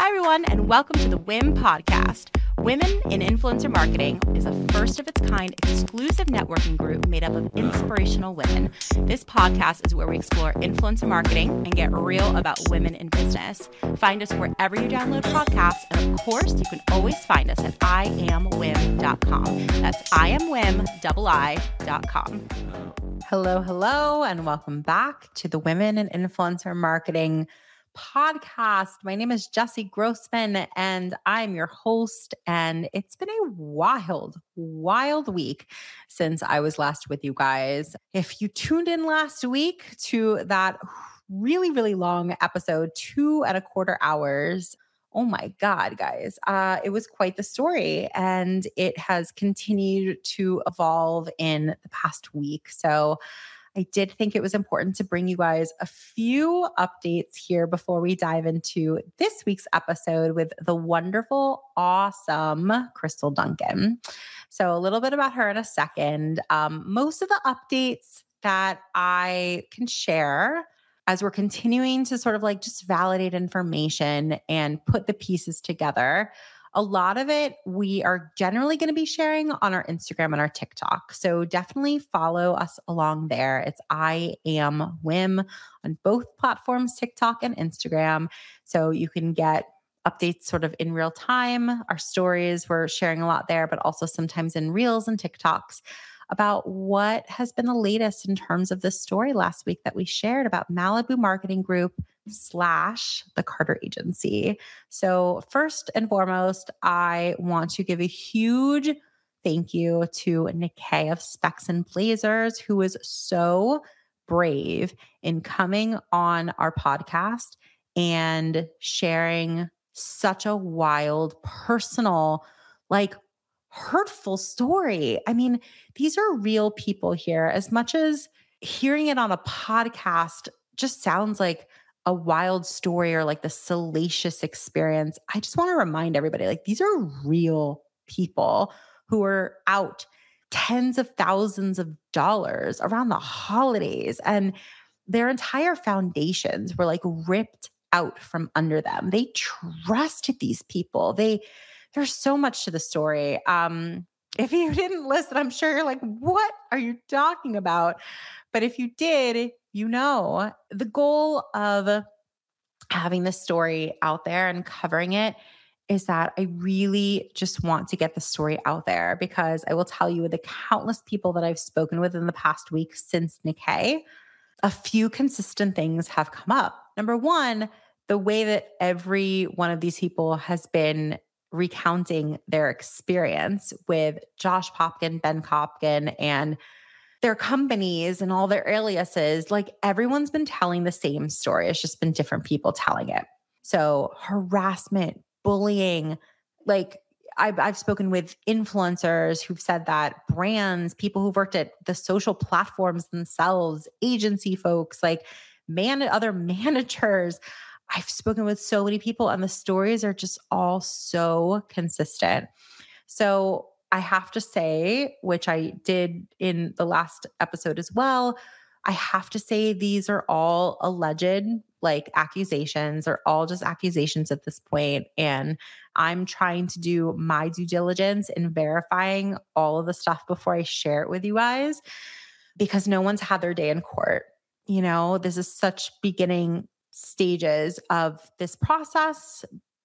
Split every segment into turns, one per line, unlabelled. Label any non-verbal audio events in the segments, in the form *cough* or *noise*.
Hi, everyone, and welcome to the WIM podcast. Women in Influencer Marketing is a first of its kind exclusive networking group made up of inspirational women. This podcast is where we explore influencer marketing and get real about women in business. Find us wherever you download podcasts, and of course, you can always find us at iamwim.com. That's iamwim.com. Hello, hello, and welcome back to the Women in Influencer Marketing podcast. My name is Jessy Grossman, and I'm your host. And it's been a wild, wild week since I was last with you guys. If you tuned in last week to that really, really long episode, two and a quarter hours, oh my God, guys, uh, it was quite the story. And it has continued to evolve in the past week. So, I did think it was important to bring you guys a few updates here before we dive into this week's episode with the wonderful, awesome Crystal Duncan. So, a little bit about her in a second. Um, most of the updates that I can share as we're continuing to sort of like just validate information and put the pieces together a lot of it we are generally going to be sharing on our Instagram and our TikTok. So definitely follow us along there. It's I am Wim on both platforms, TikTok and Instagram. So you can get updates sort of in real time. Our stories, we're sharing a lot there, but also sometimes in reels and TikToks about what has been the latest in terms of the story last week that we shared about Malibu Marketing Group slash the Carter Agency. So, first and foremost, I want to give a huge thank you to Nikkei of Specs and Blazers, who was so brave in coming on our podcast and sharing such a wild, personal, like hurtful story. I mean, these are real people here. As much as hearing it on a podcast just sounds like a wild story or like the salacious experience, I just want to remind everybody like these are real people who are out tens of thousands of dollars around the holidays and their entire foundations were like ripped out from under them. They trusted these people. They there's so much to the story. Um, if you *laughs* didn't listen, I'm sure you're like, what are you talking about? But if you did, you know, the goal of having this story out there and covering it is that I really just want to get the story out there because I will tell you with the countless people that I've spoken with in the past week since Nikkei, a few consistent things have come up. Number one, the way that every one of these people has been recounting their experience with Josh Popkin, Ben Kopkin, and their companies and all their aliases. Like everyone's been telling the same story. It's just been different people telling it. So, harassment, bullying, like I've, I've spoken with influencers who've said that brands, people who've worked at the social platforms themselves, agency folks, like man, other *laughs* managers. I've spoken with so many people, and the stories are just all so consistent. So I have to say, which I did in the last episode as well, I have to say these are all alleged like accusations are all just accusations at this point and i'm trying to do my due diligence in verifying all of the stuff before i share it with you guys because no one's had their day in court you know this is such beginning stages of this process,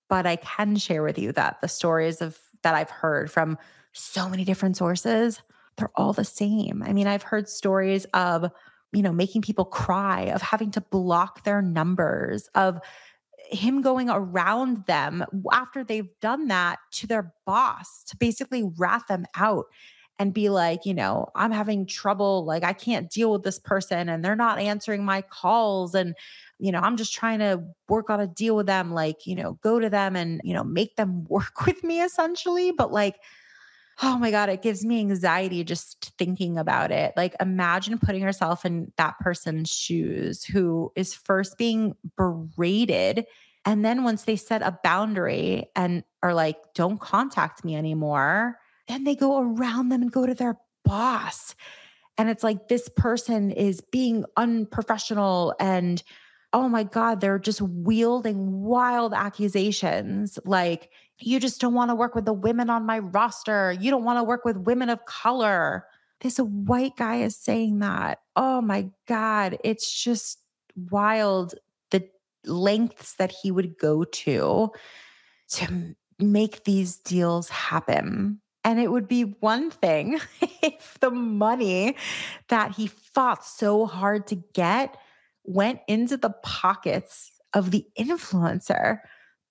but I can share with you that the stories of that I've heard from so many different sources, they're all the same. I mean, I've heard stories of, you know, making people cry, of having to block their numbers, of him going around them after they've done that to their boss to basically rat them out and be like, you know, I'm having trouble. Like, I can't deal with this person and they're not answering my calls. And, you know, I'm just trying to work on a deal with them. Like, you know, go to them and, you know, make them *laughs* work with me essentially. But like, oh my God, it gives me anxiety just thinking about it. Like, imagine putting yourself in that person's shoes who is first being berated. And then once they set a boundary and are like, don't contact me anymore, then they go around them and go to their boss. And it's like this person is being unprofessional and oh my God, they're just wielding wild accusations like, you just don't want to work with the women on my roster. You don't want to work with women of color. This white guy is saying that. Oh my God. It's just wild the lengths that he would go to to make these deals happen. And it would be one thing *laughs* if the money that he fought so hard to get went into the pockets of the influencer.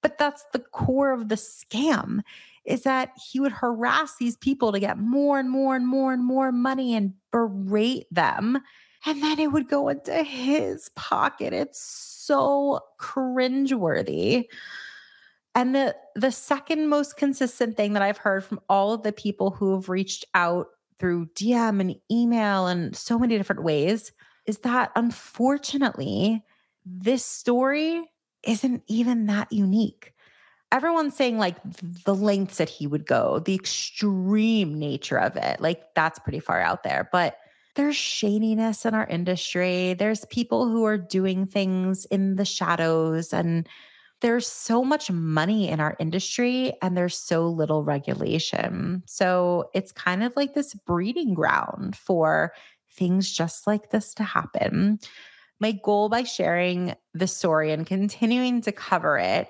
But that's the core of the scam is that he would harass these people to get more and more and more and more money and berate them. And then it would go into his pocket. It's so cringeworthy. And the the second most consistent thing that I've heard from all of the people who have reached out through DM and email and so many different ways is that unfortunately, this story isn't even that unique. Everyone's saying like the lengths that he would go, the extreme nature of it. Like that's pretty far out there. But there's shadiness in our industry. There's people who are doing things in the shadows and there's so much money in our industry and there's so little regulation. So it's kind of like this breeding ground for things just like this to happen. My goal by sharing the story and continuing to cover it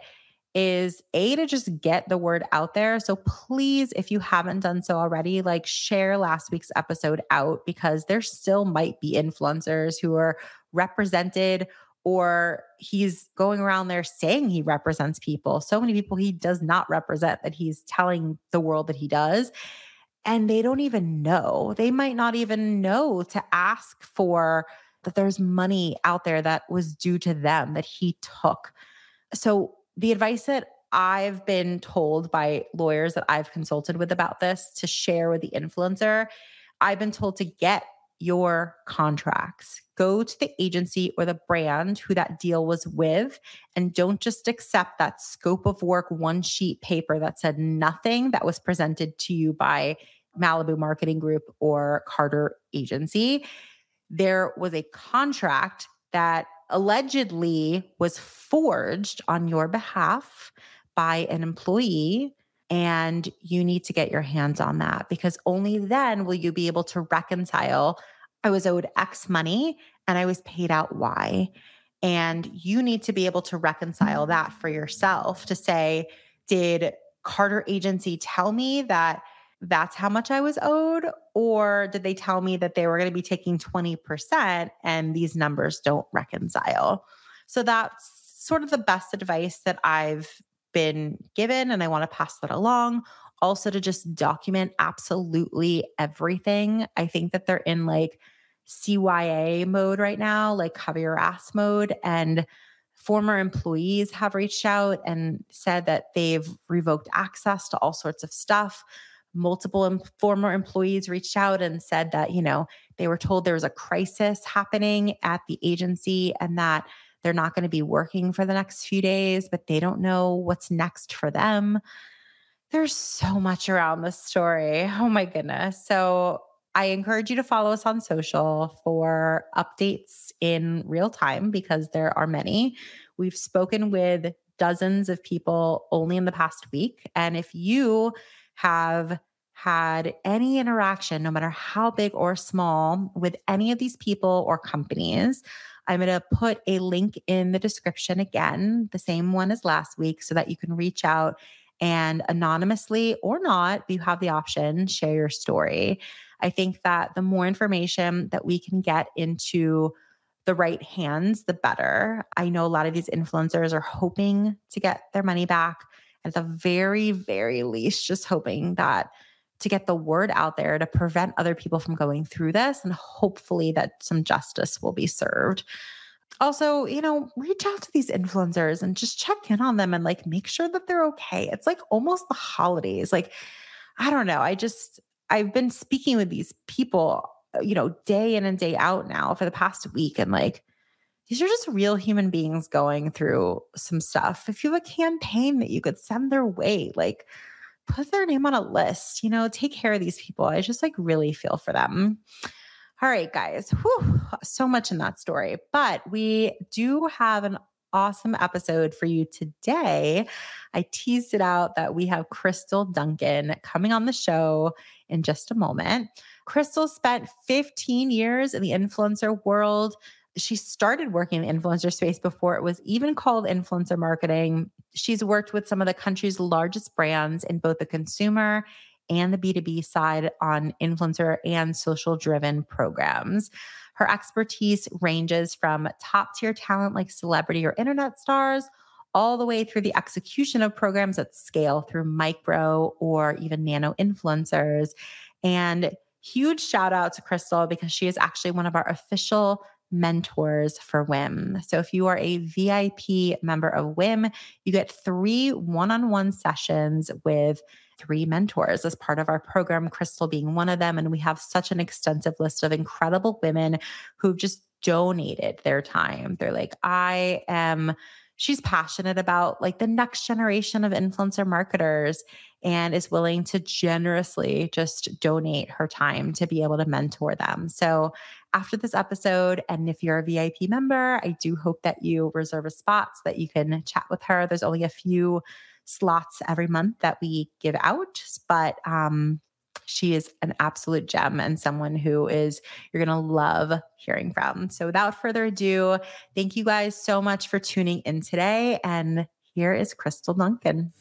is a to just get the word out there. So please, if you haven't done so already, like share last week's episode out because there still might be influencers who are represented or he's going around there saying he represents people. So many people he does not represent that he's telling the world that he does and they don't even know. They might not even know to ask for that there's money out there that was due to them that he took. So, the advice that I've been told by lawyers that I've consulted with about this to share with the influencer, I've been told to get your contracts. Go to the agency or the brand who that deal was with, and don't just accept that scope of work one sheet paper that said nothing that was presented to you by Malibu Marketing Group or Carter Agency. There was a contract that allegedly was forged on your behalf by an employee and you need to get your hands on that because only then will you be able to reconcile I was owed X money and I was paid out Y. And you need to be able to reconcile that for yourself to say, did Carter Agency tell me that that's how much I was owed? Or did they tell me that they were going to be taking 20% and these numbers don't reconcile? So that's sort of the best advice that I've been given. And I want to pass that along. Also, to just document absolutely everything. I think that they're in like CYA mode right now, like cover your ass mode. And former employees have reached out and said that they've revoked access to all sorts of stuff. Multiple em- former employees reached out and said that, you know, they were told there was a crisis happening at the agency and that they're not going to be working for the next few days, but they don't know what's next for them. There's so much around this story. Oh my goodness. So I encourage you to follow us on social for updates in real time because there are many. We've spoken with dozens of people only in the past week. And if you have had any interaction, no matter how big or small, with any of these people or companies, I'm going to put a link in the description again, the same one as last week, so that you can reach out and anonymously or not, you have the option, share your story. I think that the more information that we can get into the right hands, the better. I know a lot of these influencers are hoping to get their money back. At the very, very least, just hoping that to get the word out there to prevent other people from going through this and hopefully that some justice will be served. Also, you know, reach out to these influencers and just check in on them and like make sure that they're okay. It's like almost the holidays. Like, I don't know. I just, I've been speaking with these people, uh, you know, day in and day out now for the past week. And like, these are just real human beings going through some stuff. If you have a campaign that you could send their way, like, put their name on a list, you know, take care of these people. I just like really feel for them. All right, guys. Whew, so much in that story. But we do have an awesome episode for you today. I teased it out that we have Crystal Duncan coming on the show in just a moment. Crystal spent 15 years in the influencer world. She started working in the influencer space before it was even called influencer marketing. She's worked with some of the country's largest brands in both the consumer and the B2B side on influencer and social driven programs. Her expertise ranges from top tier talent like celebrity or internet stars all the way through the execution of programs at scale through micro or even nano influencers. And huge shout out to Crystal because she is actually one of our official mentors for WIM. So if you are a VIP member of WIM, you get three one on one sessions with three mentors as part of our program, Crystal being one of them. And we have such an extensive list of incredible women who've just donated their time. They're like, I am she's passionate about like the next generation of influencer marketers and is willing to generously just donate her time to be able to mentor them. So, after this episode, and if you're a VIP member, I do hope that you reserve a spot so that you can chat with her. There's only a few slots every month that we give out, but um, she is an absolute gem and someone who is you're going to love hearing from. So without further ado, thank you guys so much for tuning in today and here is Crystal Duncan.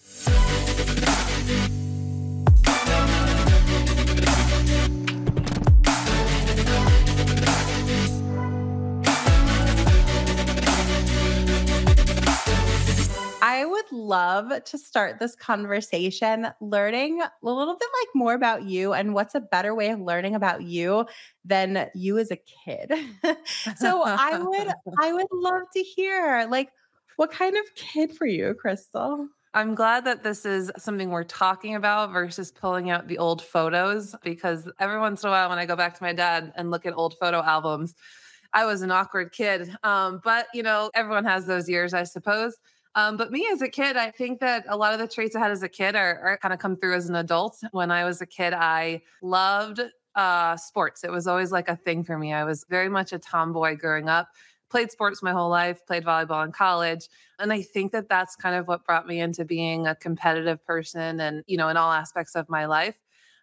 I would love to start this conversation learning a little bit like more about you and what's a better way of learning about you than you as a kid. *laughs* so I would *laughs* I would love to hear like what kind of kid for you, Crystal?
I'm glad that this is something we're talking about versus pulling out the old photos because every once in a while when I go back to my dad and look at old photo albums, I was an awkward kid. Um, but you know, everyone has those years, I suppose. Um, but me as a kid, I think that a lot of the traits I had as a kid are, are kind of come through as an adult. When I was a kid, I loved uh, sports. It was always like a thing for me. I was very much a tomboy growing up. Played sports my whole life, played volleyball in college. And I think that that's kind of what brought me into being a competitive person and, you know, in all aspects of my life.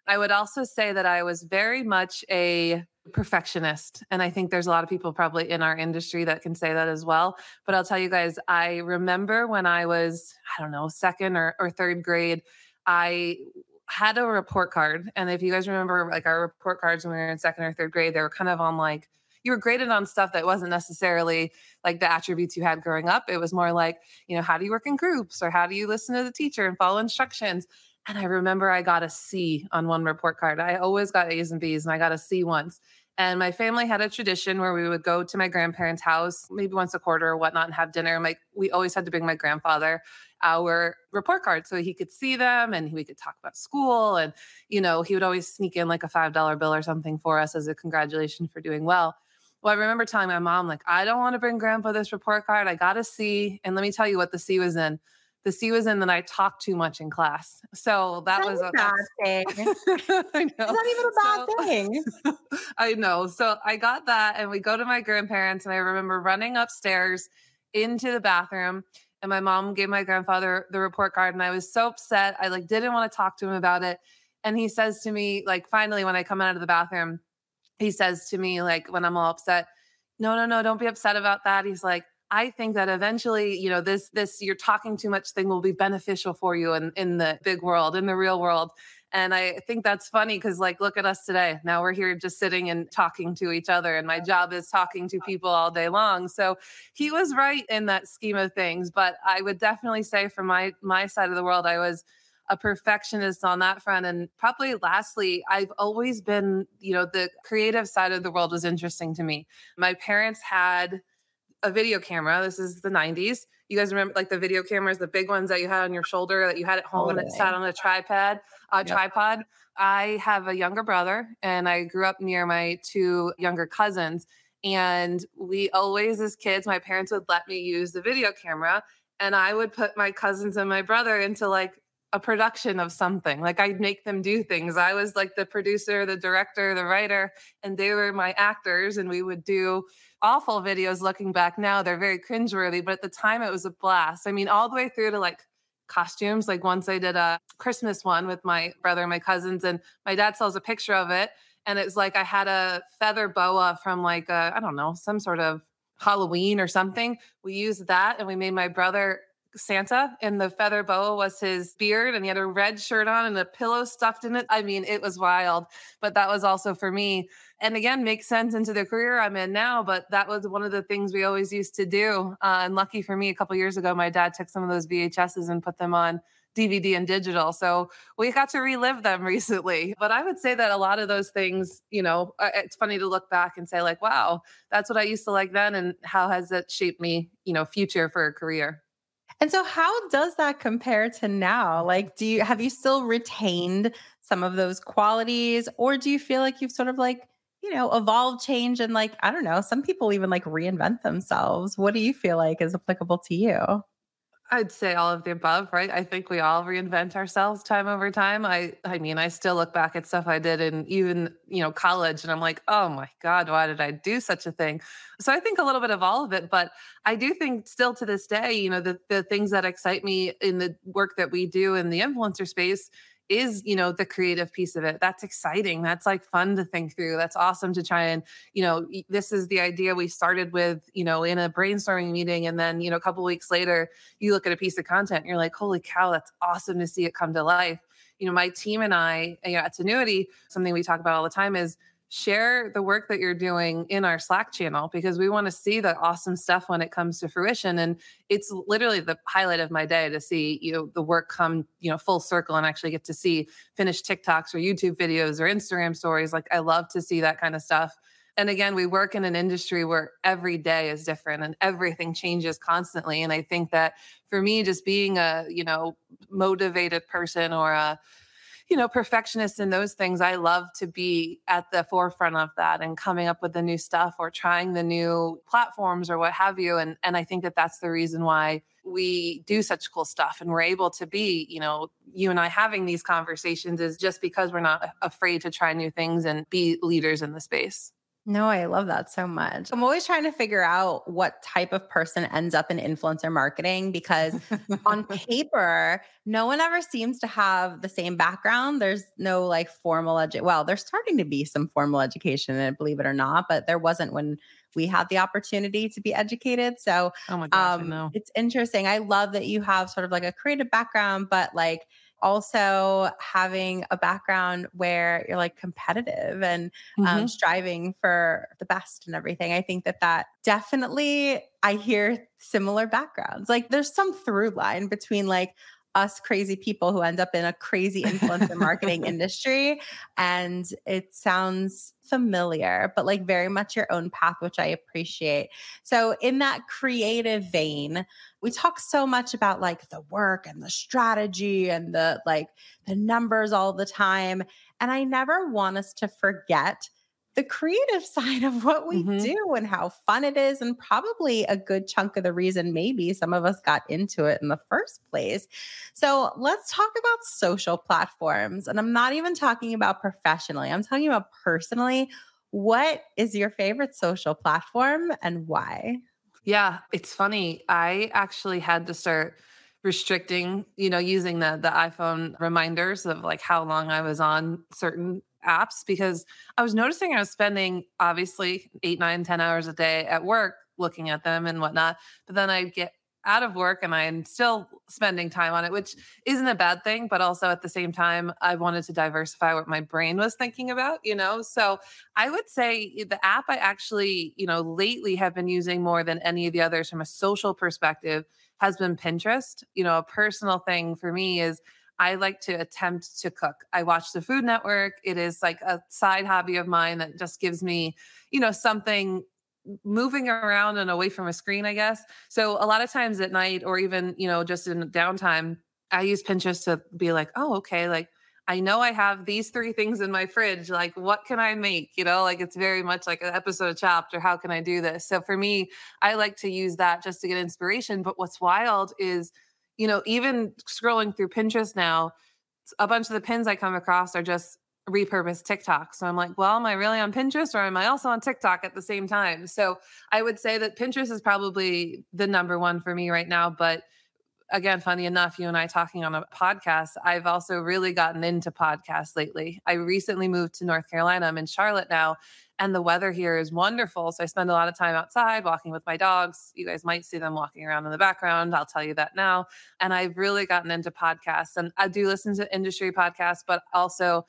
I would also say that I was very much a perfectionist. And I think there's a lot of people probably in our industry that can say that as well. But I'll tell you guys, I remember when I was, I don't know, second or, or third grade, I had a report card. And if you guys remember, like our report cards when we were in second or third grade, they were kind of on like, you were graded on stuff that wasn't necessarily like the attributes you had growing up. It was more like, you know, how do you work in groups or how do you listen to the teacher and follow instructions? And I remember I got a C on one report card. I always got A's and B's, and I got a C once. And my family had a tradition where we would go to my grandparents' house maybe once a quarter or whatnot and have dinner. Like we always had to bring my grandfather our report cards so he could see them and we could talk about school. And, you know, he would always sneak in like a $5 bill or something for us as a congratulation for doing well. Well, I remember telling my mom, like, I don't want to bring grandpa this report card. I got a C. And let me tell you what the C was in the C was in that I talked too much in class. So that was
a bad *laughs* thing. I know. It's not even a bad so, thing. *laughs*
I know. So I got that and we go to my grandparents and I remember running upstairs into the bathroom and my mom gave my grandfather the report card and I was so upset. I like didn't want to talk to him about it. And he says to me like finally when I come out of the bathroom, he says to me like when I'm all upset, "No, no, no, don't be upset about that." He's like, I think that eventually, you know, this this you're talking too much thing will be beneficial for you in in the big world, in the real world. And I think that's funny because, like, look at us today. Now we're here just sitting and talking to each other, and my job is talking to people all day long. So he was right in that scheme of things. But I would definitely say, from my my side of the world, I was a perfectionist on that front. And probably lastly, I've always been, you know, the creative side of the world was interesting to me. My parents had a video camera. This is the 90s. You guys remember like the video cameras, the big ones that you had on your shoulder that you had at home totally. and it sat on a tripod, a yep. tripod. I have a younger brother and I grew up near my two younger cousins. And we always, as kids, my parents would let me use the video camera and I would put my cousins and my brother into like a production of something. Like I'd make them do things. I was like the producer, the director, the writer, and they were my actors. And we would do awful videos looking back now. They're very cringeworthy, but at the time it was a blast. I mean, all the way through to like costumes. Like once I did a Christmas one with my brother and my cousins, and my dad sells a picture of it. And it's like I had a feather boa from like I don't know, some sort of Halloween or something. We used that and we made my brother Santa and the feather boa was his beard and he had a red shirt on and a pillow stuffed in it. I mean, it was wild, but that was also for me. And again, makes sense into the career I'm in now, but that was one of the things we always used to do. Uh, and lucky for me, a couple years ago, my dad took some of those VHSs and put them on DVD and digital. So we got to relive them *laughs* recently. But I would say that a lot of those things, you know, uh, it's funny to look back and say, like, wow, that's what I used to like then. And how has it shaped me, you know, future for a career?
And so how does that compare to now? Like do you have you still retained some of those qualities or do you feel like you've sort of like, you know, evolved, changed and like I don't know, some people even like reinvent themselves. What do you feel like is applicable to you?
I'd say all of the above, right? I think we all reinvent ourselves time over time. I I mean, I still look back at stuff I did in even, you know, college and I'm like, "Oh my god, why did I do such a thing?" So I think a little bit of all of it, but I do think still to this day, you know, the the things that excite me in the work that we do in the influencer space is you know the creative piece of it that's exciting that's like fun to think through that's awesome to try and you know this is the idea we started with you know in a brainstorming meeting and then you know a couple weeks later you look at a piece of content and you're like holy cow that's awesome to see it come to life. You know my team and i you know, at Tinuiti something we talk about all the time is share the work that you're doing in our Slack channel because we want to see the awesome stuff when it comes to fruition. And it's literally the highlight of my day to see, you know, the work come, you know, full circle and actually get to see finished TikToks or YouTube videos or Instagram stories. Like I love to see that kind of stuff. And again, we work in an industry where every day is different and everything changes constantly. And I think that for me, just being a, you know, motivated person or a, you know, perfectionist in those things, I love to be at the forefront of that and coming up with the new stuff or trying the new platforms or what have you. And and I think that that's the reason why we do such cool stuff and we're able to be, you know, you and I having these conversations is just because we're not afraid to try new things and be leaders in the space.
No, I love that so much. I'm always trying to figure out what type of person ends up in influencer marketing because on *laughs* paper, no one ever seems to have the same background. There's no like formal edu- well, there's starting to be some formal education it, believe it or not, but there wasn't when we had the opportunity to be educated. So
oh my gosh, um,
it's interesting. I love that you have sort of like a creative background, but like also having a background where you're like competitive and um, mm-hmm. um, striving for the best and everything. I think that that definitely, I hear similar backgrounds. Like there's some through line between like, us crazy people who end up in a crazy influencer marketing *laughs* industry. And it sounds familiar, but like very much your own path, which I appreciate. So, in that creative vein, we talk so much about like the work and the strategy and the like the numbers all the time. And I never want us to forget the creative *laughs* side of what we mm-hmm. do and how fun it is. And probably a good chunk of the reason maybe some of us got into it in the first place. So let's talk about social platforms. And I'm not even talking about professionally, I'm talking about personally. What is your favorite social platform and why?
Yeah, it's funny. I actually had to start restricting, you know, using the the iPhone reminders of like how long I was on certain apps because I was noticing I was spending obviously eight, nine, ten hours a day at work looking at them and whatnot. But then I'd get out of work and I'm still spending time on it, which isn't a bad thing. But also at the same time, I wanted to diversify what my brain was thinking about, you know? So I would say the app I actually, you know, lately have been using more than any of the others from a social perspective has been Pinterest. You know, a personal thing for me is I like to attempt to cook. I watch the Food Network. It is like a side hobby of mine that just gives me, you know, something moving around and away from a screen, I guess. So a lot of times at night or even, you know, just in downtime, I use Pinterest to be like, oh, okay, like I know I have these three things in my fridge. Like, what can I make? You know, like it's very much like an episode of Chopped or how can I do this? So for me, I like to use that just to get inspiration. But what's wild is, you know, even scrolling through Pinterest now, a bunch of the pins I come across are just repurposed TikTok. So I'm like, well, am I really on Pinterest or am I also on TikTok at the same time? So I would say that Pinterest is probably the number one for me right now. But again, funny enough, you and I talking on a podcast, I've also really gotten into podcasts lately. I recently moved to North Carolina. I'm in Charlotte now, and the weather here is wonderful. So I spend a lot of time outside walking with my dogs. You guys might see them walking around in the background. I'll tell you that now. And I've really gotten into podcasts, and I do listen to industry podcasts, but also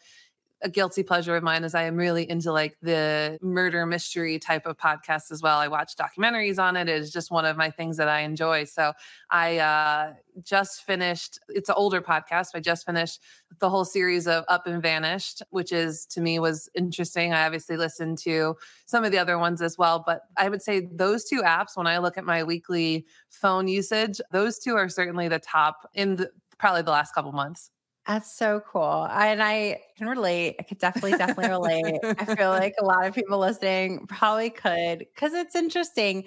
a guilty pleasure of mine is I am really into like the murder mystery type of podcast as well. I watch documentaries on it. It is just one of my things that I enjoy. So I uh, just finished, it's an older podcast. I just finished the whole series of Up and Vanished, which is to me was interesting. I obviously listened to some of the other ones as well, but I would say those two apps, when I look at my weekly phone usage, those two are certainly the top in the, probably the last couple months.
That's so cool. And I can relate. I could definitely, definitely relate. I feel *laughs* like a lot of people listening probably could because it's interesting.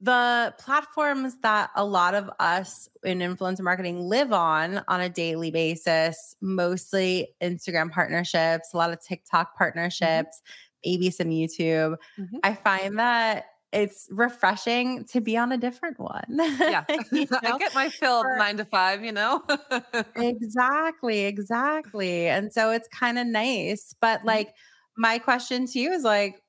The platforms that a lot of us in influencer marketing live on on a daily basis, mostly Instagram partnerships, a lot of TikTok mm-hmm. partnerships, mm-hmm. maybe some YouTube. Mm-hmm. I find that it's refreshing to be on a different one.
Yeah. *laughs* *laughs* you know? I get my fill For, nine to five, you know? *laughs*
exactly. Exactly. And so it's kind of nice. But mm-hmm. like, my question to you is like,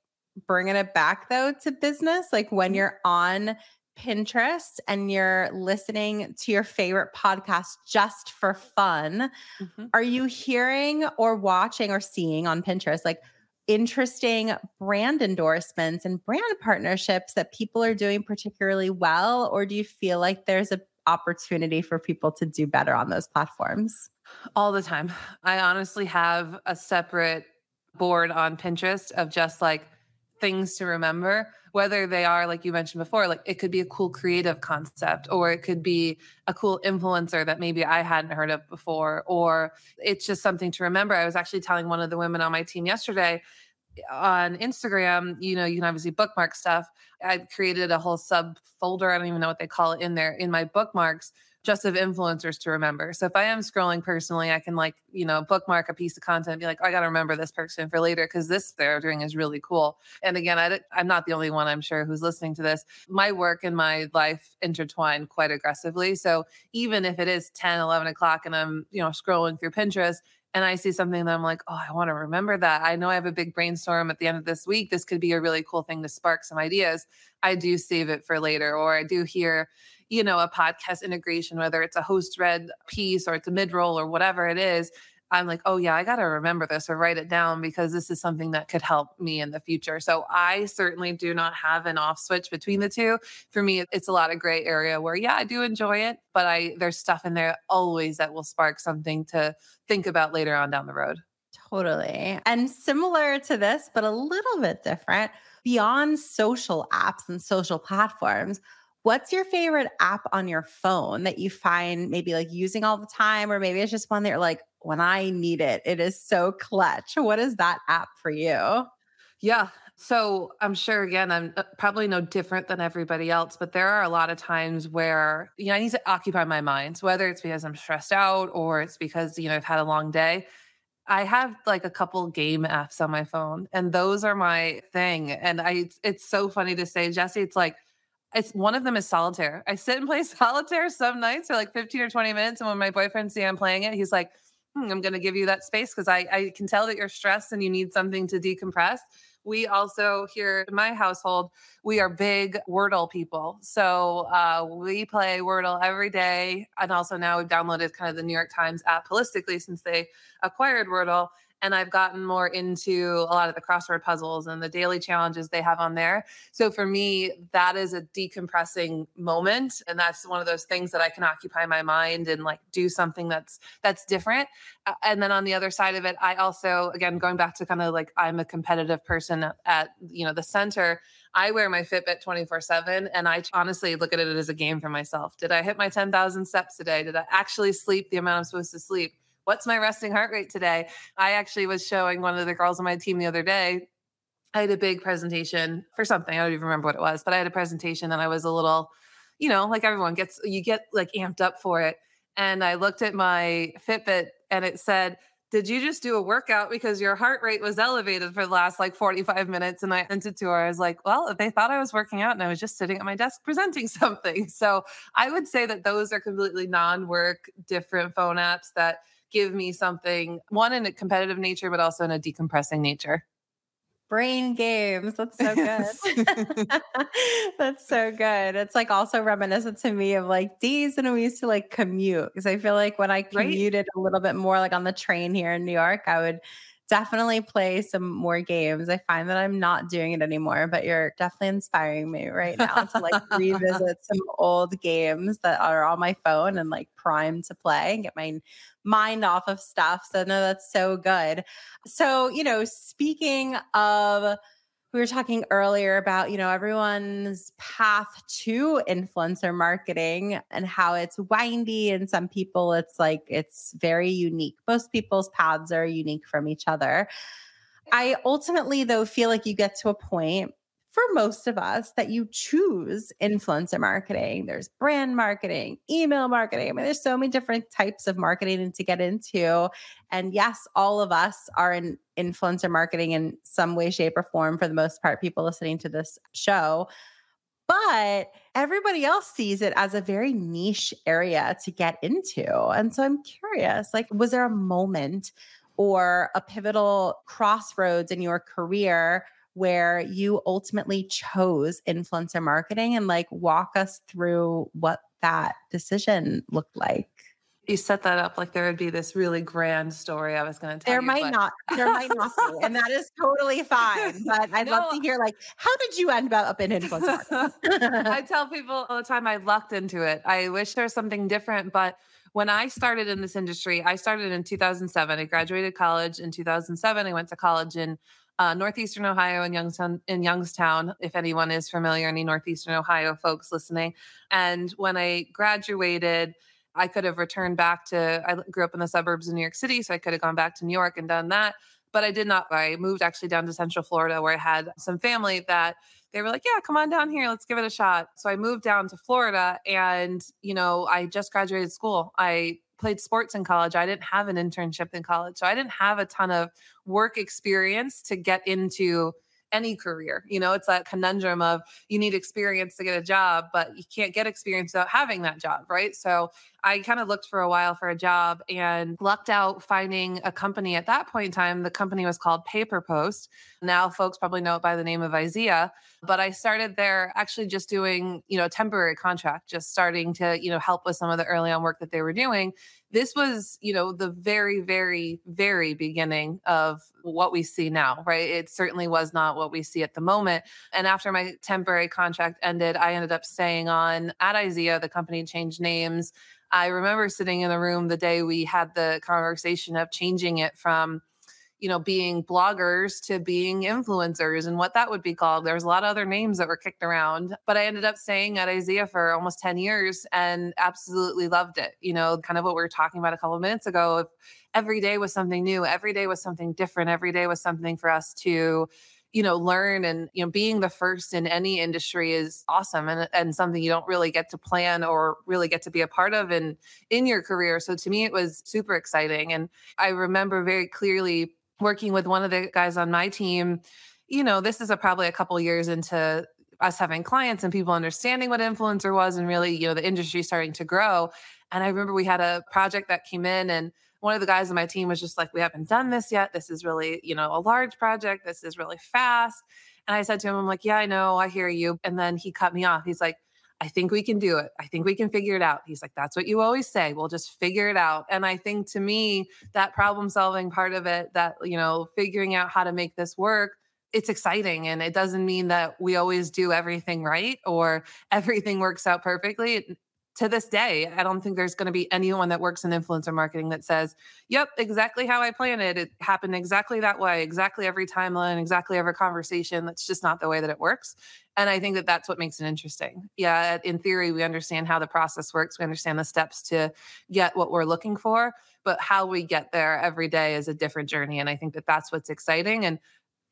bringing it back though to business, like when mm-hmm. you're on Pinterest and you're listening to your favorite podcast just for fun, mm-hmm. are you hearing or watching or seeing on Pinterest like interesting brand endorsements and brand partnerships that people are doing particularly well or do you feel like there's an opportunity for people to do better on those platforms?
All the time. I honestly have a separate board on pinterest of just like things to remember whether they are like you mentioned before like it could be a cool creative concept or it could be a cool influencer that maybe i hadn't heard of before or it's just something to remember i was actually telling one of the women on my team yesterday eh, on Instagram, you know, you can obviously bookmark stuff. I created a whole subfolder, I don't even know what they call it in there, in my bookmarks just of influencers to remember. So if I am scrolling personally, I can like, you know, bookmark a piece of content, be like, oh, I got to remember this person for later because this they're doing is really cool. And again, I, I'm not the only one, I'm sure, who's listening to this. My work and my life intertwine quite aggressively. So even if it is 10, 11 o'clock and I'm, you know, scrolling through Pinterest, and I see something that I'm like, oh, I want to remember that. I know I have a big brainstorm at the end of this week. This could be a really cool thing to spark some ideas. I do save it for later, or I do hear, you know, a podcast integration, whether it's a host read piece or it's a mid roll or whatever it is. I'm like, oh, yeah, I got to remember this or write it down because this is something that could help me in the future. So I certainly do not have an off switch between the two. For me, it's a lot of gray area where, yeah, I do enjoy it, but I there's stuff in there always that will spark something to think about later on down the road.
Totally. And similar to this, but a little bit different, beyond social apps and social platforms, What's your favorite app on your phone that you find maybe like using all the time, or maybe it's just one that you're like, when I need it, it is so clutch. What is that app for you?
Yeah. So I'm sure again, I'm uh, probably no different than everybody else, but there are a lot of times where, you know, I need to occupy my mind, so whether it's because I'm stressed out or it's because, you know, I've had a long day. I have like a couple game apps on my phone, and those are my thing. And I, it's, it's so funny to say, Jessy, it's like, it's one of them is solitaire. I sit and play *laughs* solitaire some nights for like 15 or 20 minutes. And when my boyfriend see I'm playing it, he's like, hmm, I'm going to give you that space because I, I can tell that you're stressed and you need something to decompress. We also here in my household, we are big Wordle people. So uh, we play Wordle every day. And also now we've downloaded kind of the New York Times app holistically since they acquired Wordle and I've gotten more into a lot of the crossword puzzles and the daily challenges they have on there. So for me, that is a decompressing moment and that's one of those things that I can occupy my mind and like do something that's that's different. And then on the other side of it, I also again going back to kind of like I'm a competitive person at, at you know the center. I wear my Fitbit 24 7 and I honestly look at it as a game for myself. Did I hit my 10,000 steps today? Did I actually sleep the amount I'm supposed to sleep? What's my resting heart rate today? I actually was showing one of the girls on my team the other day. I had a big presentation for something. I don't even remember what it was, but I had a presentation and I was a little, you know, like everyone gets, you get like amped up for it. and I looked at my Fitbit and it said, did you just do a workout because your heart rate was elevated for the last like 45 minutes? And I sent it to her. I was like, well, they thought I was working out and I was just sitting at my desk presenting *laughs* something. So I would say that those are completely non work, different phone apps that give me something, one in a competitive nature, but also in a decompressing nature.
Brain games. That's so good. *laughs* That's so good. It's like also reminiscent to me of like days when we used to like commute. Cause I feel like when I commuted right? a little bit more like on the train here in New York, I would definitely play some more games. I find that I'm not doing it anymore, but you're definitely inspiring me right now to like revisit *laughs* some old games that are on my phone and like prime to play and get my mind off of stuff. So no, that's so good. So, you know, speaking of we were talking earlier about you know everyone's path to influencer marketing and how it's windy and some people it's like it's very unique. Most people's paths are unique from each other. I ultimately though feel like you get to a point for most of us that you choose influencer marketing. There's brand marketing, email marketing. I mean, there's so many different types of marketing to get into. And yes, all of us are in influencer marketing in some way, shape, or form for the most part, people listening to this show. But everybody else sees it as a very niche area to get into. And so I'm curious like, was there a moment or a pivotal crossroads in your career where you ultimately chose influencer marketing and like walk us through what that decision looked like
you set that up like there would be this really grand story I was going to tell
there
you.
Might but... not, there might not be. And that is totally fine. *laughs* But I'd no. love to hear like, how did you end up in influencer *laughs*
I *laughs* tell people all the time I lucked into it. I wish there was something different, but when I started in this industry, I started in 2007. I graduated college in 2007. I went to college in uh, northeastern Ohio and Youngstown in Youngstown, if anyone is familiar, any northeastern Ohio folks listening. And when I graduated, I could have returned back to I grew up in the suburbs of New York City, so I could have gone back to New York and done that. But I did not. I moved actually down to Central Florida where I had some family that they were like, Yeah, come on down here, let's give it a shot. So I moved down to Florida and, you know, I just graduated school. I played sports in college. I didn't have an internship in college. So I didn't have a ton of work experience to get into any career. You know, it's that conundrum of you need experience to get a job, but you can't get experience without having that job, right? So I kind of looked for a while for a job and lucked out finding a company at that point in time. The company was called PayPerPost. Now folks probably know it by the name of IZEA, but I started there actually just doing, you know, temporary contract, just starting to, you know, help with some of the early on work that they were doing this was you know the very very very beginning of what we see now right? It certainly was not what we see at the moment. And after my temporary contract ended i ended up staying on at izea the company changed names. I remember sitting in the room the day we had the conversation of changing it from you know, being bloggers to being influencers and what that would be called. There's a lot of other names that were kicked around, but I ended up staying at IZEA for almost 10 years and absolutely loved it. You know, kind of what we were talking about a couple of minutes ago. If every day was something new, every day was something different, every day was something for us to you know learn and you know being the first in any industry is awesome and, and something you don't really get to plan or really get to be a part of in in your career so to me it was super exciting and i remember very clearly working with one of the guys on my team, you know, this is a, probably a couple years into us having clients and people understanding what influencer was and really, you know, the industry starting to grow. And I remember we had a project that came in and one of the guys on my team was just like, we haven't done this yet. This is really, you know, a large project. This is really fast. And I said to him, I'm like, yeah, I know, I hear you. And then he cut me off. He's like, I think we can do it. I think we can figure it out. He's like, that's what you always say. We'll just figure it out. And I think to me, that problem solving part of it, that, you know, figuring out how to make this work, it's exciting. And it doesn't mean that we always do everything right or *laughs* everything works out perfectly to this day, I don't think there's going to be anyone that works in influencer marketing that says, Yep, exactly how I planned it. It happened exactly that way, exactly every timeline, exactly every conversation. That's just not the way that it works. And I think that that's what makes it interesting. Yeah, in theory, we understand how the process works, we understand the steps to get what we're looking for, but how we get there every day is a different journey. And I think that that's what's exciting. And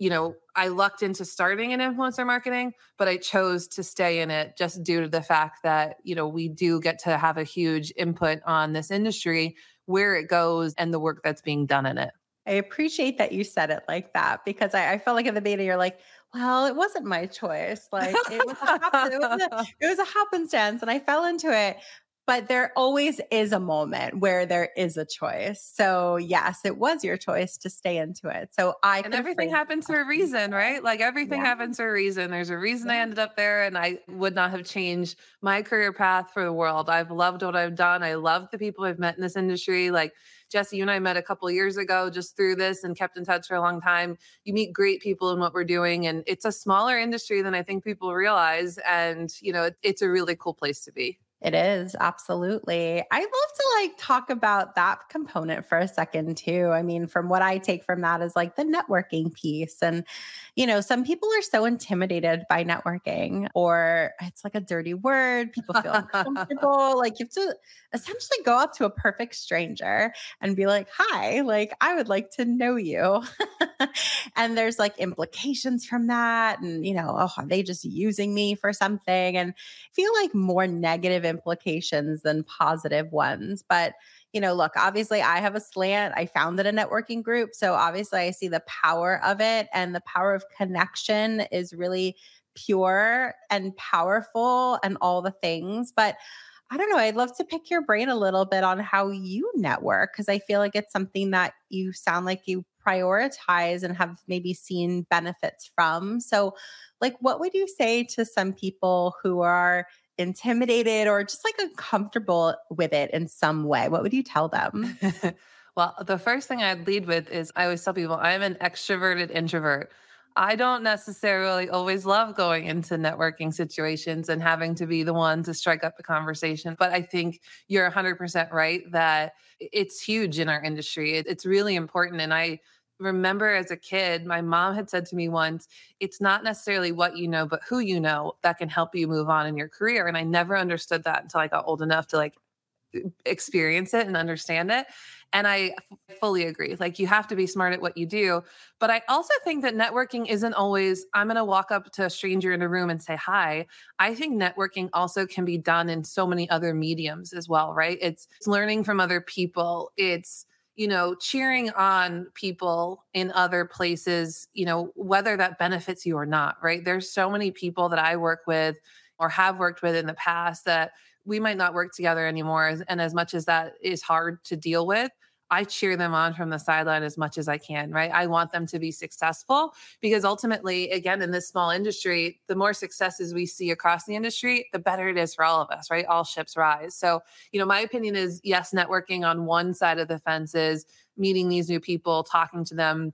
you know, I lucked into starting in influencer marketing, but I chose to stay in it just due to the fact that, you know, we do get to have a huge input on this industry, where it goes, and the work that's being done in it.
I appreciate that you said it like that because I, I felt like in the beginning you're like, well, it wasn't my choice. Like it was, a, it, was a, *laughs* it was a happenstance and I fell into it. But there always is a moment where there is a choice. So yes, it was your choice to stay into it. So I
and everything happens for a reason, right? Like everything yeah. happens for a reason. There's a reason yeah. I ended up there, and I would not have changed my career path for the world. I've loved what I've done. I love the people I've met in this industry. Like Jessy, you and I met a couple years ago just through this and kept in touch for a long time. You meet great people in what we're doing, and it's a smaller industry than I think people realize. And you know, it, it's a really cool place to be.
It is absolutely. I love to like talk about that component for a second too. I mean, from what I take from that is like the networking piece. And, you know, some people are so intimidated by networking or it's like a dirty word. People feel *laughs* uncomfortable. like you have to essentially go up to a perfect stranger and be like, hi, like I would like to know you. *laughs* and there's like implications from that. And, you know, oh, are they just using me for something? And feel like more negative implications than positive ones. But, you know, look, obviously I have a slant. I founded a networking group. So obviously I see the power of it and the power of connection is really pure and powerful and all the things. But I don't know. I'd love to pick your brain a little bit on how you network because I feel like it's something that you sound like you prioritize and have maybe seen benefits from. So, like, what would you say to some people who are intimidated or just like uncomfortable with it in some way, what would you tell them? *laughs*
well, the first thing I'd lead with is I always tell people I'm an extroverted introvert. I don't necessarily always love going into networking situations and having to be the one to strike up the conversation. But I think you're 100% right that it's huge in our industry. It's really important. And I remember as a kid, my mom had said to me once, it's not necessarily what you know, but who you know that can help you move on in your career. And I never understood that until I got old enough to like experience it and understand it. And I fully agree. Like you have to be smart at what you do. But I also think that networking isn't always, I'm going to walk up to a stranger in a room and say hi. I think networking also can be done in so many other mediums as well, right? It's, it's learning from other people. It's, you know, cheering on people in other places, you know, whether that benefits you or not, right? There's so many people that I work with or have worked with in the past that we might not work together anymore. And as much as that is hard to deal with, I cheer them on from the sideline as much as I can, right? I want them to be successful because ultimately, again, in this small industry, the more successes we see across the industry, the better it is for all of us, right? All ships rise. So, you know, my opinion is yes, networking on one side of the fence is meeting these new people, talking to them,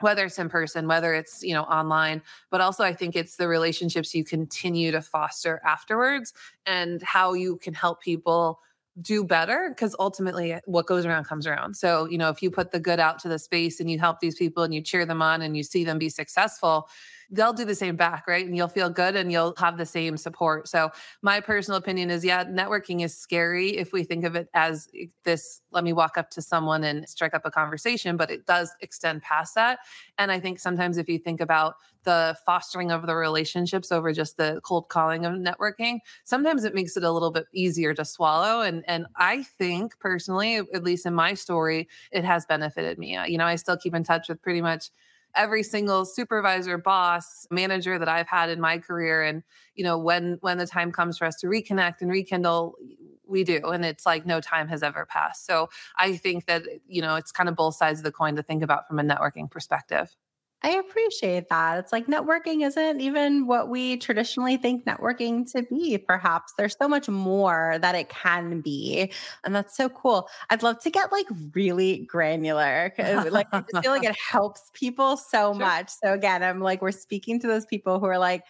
whether it's in person whether it's you know online but also i think it's the relationships you continue to foster afterwards and how you can help people do better because ultimately what goes around comes around. So, you know, if you put the good out to the space and you help these people and you cheer them on and you see them be successful, they'll do the same back, right? And you'll feel good and you'll have the same support. So, my personal opinion is yeah, networking is scary if we think of it as eh, this let me walk up to someone and strike up a conversation, but it does extend past that. And I think sometimes if you think about the fostering of the relationships over just the cold calling of networking, sometimes it makes it a little bit easier to swallow. And and I think personally, at least in my story, it has benefited me. You know, I still keep in touch with pretty much every single supervisor, boss, manager that I've had in my career. And, you know, when when the time comes for us to reconnect and rekindle, we do. And it's like no time has ever passed. So I think that, you know, it's kind of both sides of the coin to think about from a networking perspective.
I appreciate that. It's like networking isn't even what we traditionally think networking to be, perhaps. There's so much more that it can be. And that's so cool. I'd love to get like really granular. Because like, I feel like *laughs* it helps people so sure. much. So, again, I'm like, we're speaking to those people who are like,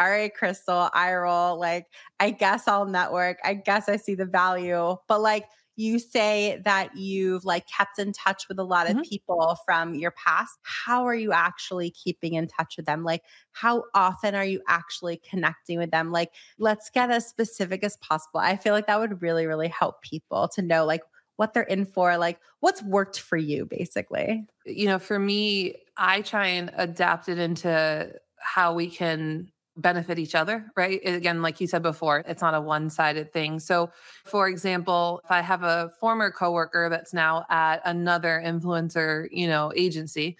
all right, Crystal, I roll. Like, I guess I'll network. I guess I see the value. But like, you say that you've like kept in touch with a lot of mm-hmm. people from your past. How are you actually keeping in touch with them? Like, how often are you actually connecting with them? Like, let's get as specific as possible. I feel like that would really, really help people to know, like, what they're in for, like what's worked for you basically.
You know, for me, I try and adapt it into how we can benefit each other, right? Again, like you said before, it's not a one sided thing. So, for example, if I have a former coworker that's now at another influencer, you know, agency,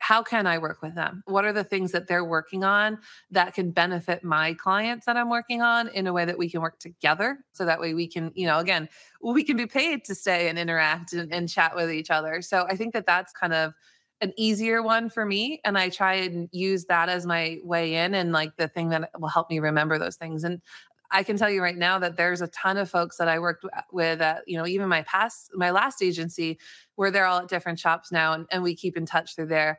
how can I work with them? What are the things that they're working on that can benefit my clients that I'm working on in a way that we can work together? So that way we can, you know, again, we can be paid to stay and interact and, and chat with each other. So I think that that's kind of an easier one for me and i try and use that as my way in and like the thing that will help me remember those things and i can tell you right now that there's a ton of folks that i worked with at you know even my past my last agency where they're all at different shops now and, and we keep in touch through there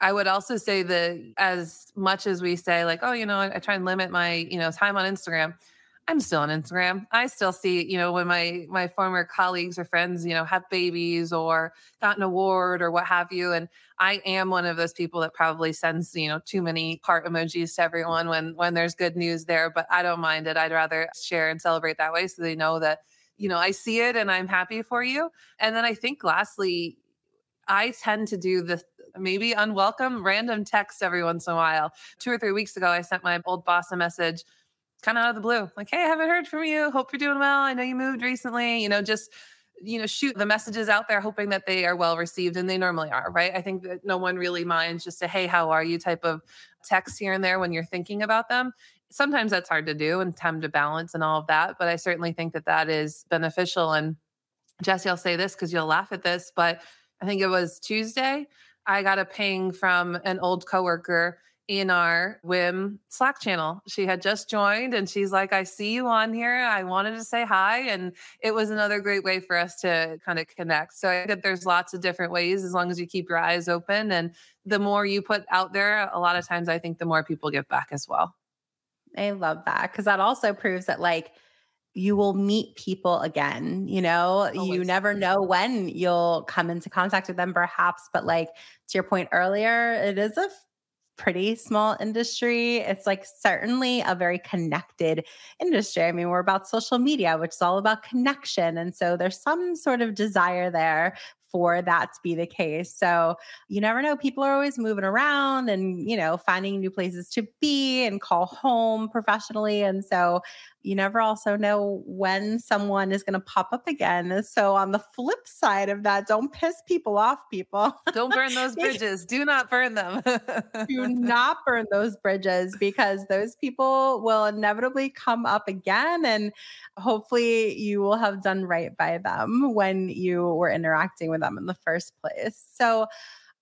I would also say that as much as we say like, oh, you know, I, I try and limit my, you know, time on Instagram. I'm still on Instagram. I still see, you know, when my my former colleagues or friends, you know, have babies or got an award or what have you. And I am one of those people that probably sends, you know, too many heart emojis to everyone when when there's good news there. But I don't mind it. I'd rather share and celebrate that way so they know that, you know, I see it and I'm happy for you. And then I think lastly, I tend to do the maybe unwelcome random text every once in a while. Two or three weeks ago, I sent my old boss a message kind of out of the blue, like, hey, I haven't heard from you. Hope you're doing well. I know you moved recently. You know, just you know, shoot the messages out there, hoping that they are well received, and they normally are, right? I think that no one really minds just a hey, how are you type of text here and there when you're thinking about them. Sometimes that's hard to do and time to balance and all of that, but I certainly think that that is beneficial. And Jessy, I'll say this because you'll laugh at this, but I think it was Tuesday. I got a ping from an old coworker in our WIIM Slack channel. She had just joined and she's like, I see you on here. I wanted to say hi. And it was another great way for us to kind of connect. So I think there's lots of different ways as long as you keep your eyes open. And the more you put out there, a lot of times I think the more people give back as well.
I love that because that also proves that, like, you will meet people again. You know, Always. you never know when you'll come into contact with them, perhaps. But, like, to your point earlier, it is a pretty small industry. It's like certainly a very connected industry. I mean, we're about social media, which is all about connection. And so there's some sort of desire there for that to be the case. So you never know. People are always moving around and, you know, finding new places to be and call home professionally. And so you never also know when someone is going to pop up again. So on the flip side of that, don't piss people off, people.
Don't burn *laughs* those bridges. Do not burn them. *laughs*
Do not burn those bridges because those people will inevitably come up again. And hopefully you will have done right by them when you were interacting with them in the first place. So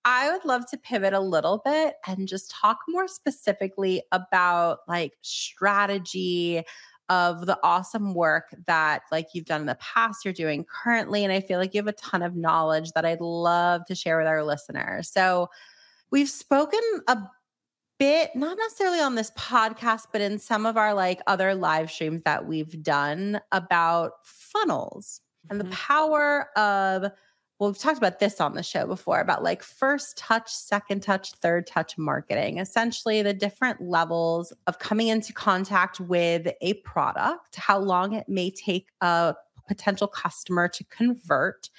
I would love to pivot a little bit and just talk more specifically about like strategy of the awesome work that like you've done in the past, you're doing currently. And I feel like you have a ton of knowledge that I'd love to share with our listeners. So we've spoken a bit, not necessarily on this podcast, but in some of our like other live streams that we've done about funnels and the mm-hmm. power of well, we've talked about this on the show before about like first touch, second touch, third touch marketing, essentially the different levels of coming into contact with a product, how long it may take a potential customer to convert.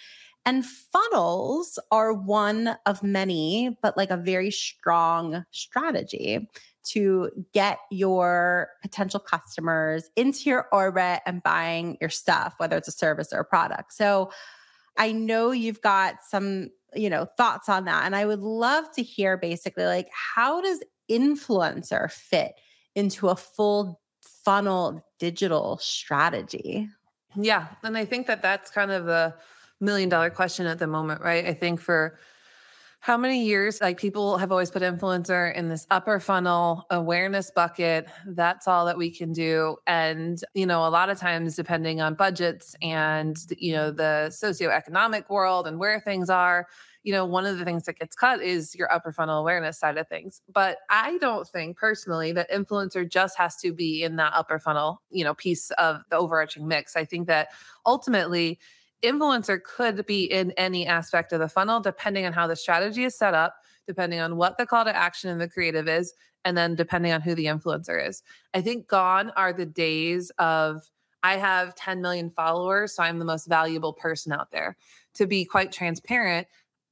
And funnels are one of many, but like a very strong strategy to get your potential customers into your orbit and buying your stuff, whether it's a service or a product. So, I know you've got some, you know, thoughts on that. And I would love to hear basically like how does influencer fit into a full funnel digital strategy?
Yeah. And I think that that's kind of the million dollar question at the moment, right? I think for how many years like people have always put influencer in this upper funnel awareness bucket. That's all that we can do. And you know a lot of times depending on budgets and you know the socioeconomic world and where things are you know one of the things that gets cut is your upper funnel awareness side of things. But i don't think personally that influencer just has to be in that upper funnel you know piece of the overarching mix. I think that ultimately influencer could be in any aspect of the funnel, depending on how the strategy is set up, depending on what the call to action and the creative is, and then depending on who the influencer is. I think gone are the days of I have 10 million followers, so I'm the most valuable person out there. To be quite transparent,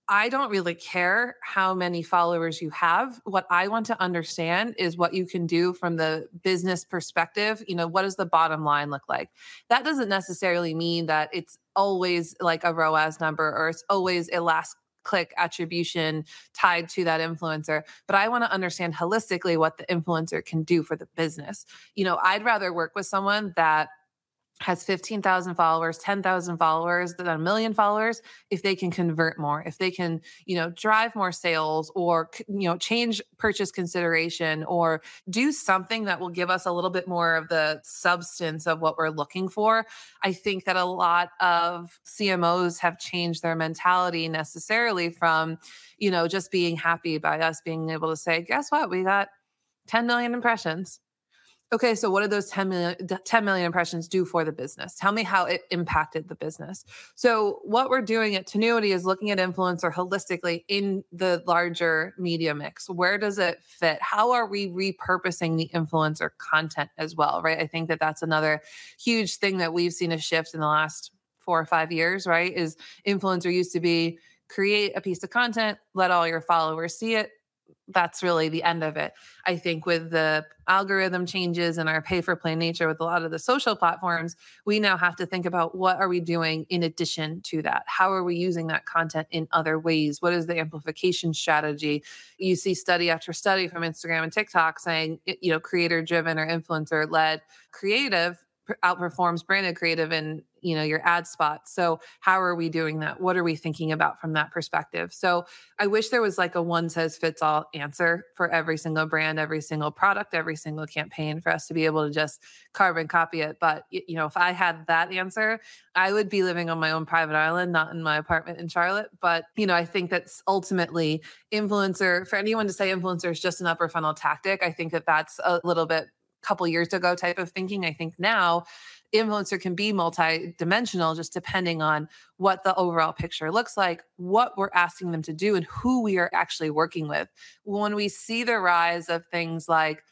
I don't really care how many followers you have. What I want to understand is what you can do from the business perspective. You know, what does the bottom line look like? That doesn't necessarily mean that it's always like a ROAS number or it's always a last click attribution tied to that influencer but i want to understand holistically what the influencer can do for the business. You know i'd rather work with someone that has 15,000 followers, 10,000 followers, than a million followers, if they can convert more, if they can, you know, drive more sales or, you know, change purchase consideration or do something that will give us a little bit more of the substance of what we're looking for. I think that a lot of CMOs have changed their mentality necessarily from, you know, just being happy by us being able to say, guess what? We got 10 million impressions Okay, so what did those 10 million, 10 million impressions do for the business? Tell me how it impacted the business. So, what we're doing at Tinuiti is looking at influencer holistically in the larger media mix. Where does it fit? How are we repurposing the influencer content as well, right? I think that that's another huge thing that we've seen a shift in the last four or five years, right? Is influencer used to be create a piece of content, let all your followers see it, that's really the end of it. I think with the algorithm changes and our pay for play nature with a lot of the social platforms, we now have to think about what are we doing in addition to that? How are we using that content in other ways? What is the amplification strategy? You see study after study from Instagram and TikTok saying, you know, creator driven or influencer led creative outperforms branded creative in you know your ad spots so how are we doing that? What are we thinking about from that perspective? So i wish there was like a one size fits all answer for every single brand every single product every single campaign for us to be able to just carbon copy it. But you know if i had that answer i would be living on my own private island not in my apartment in charlotte. But you know i think that's ultimately influencer for anyone to say influencer is just an upper funnel tactic i think that that's a little bit couple years ago type of thinking. I think now influencer can be multi-dimensional just depending on what the overall picture looks like what we're asking them to do and who we are actually working with when we see the rise of things like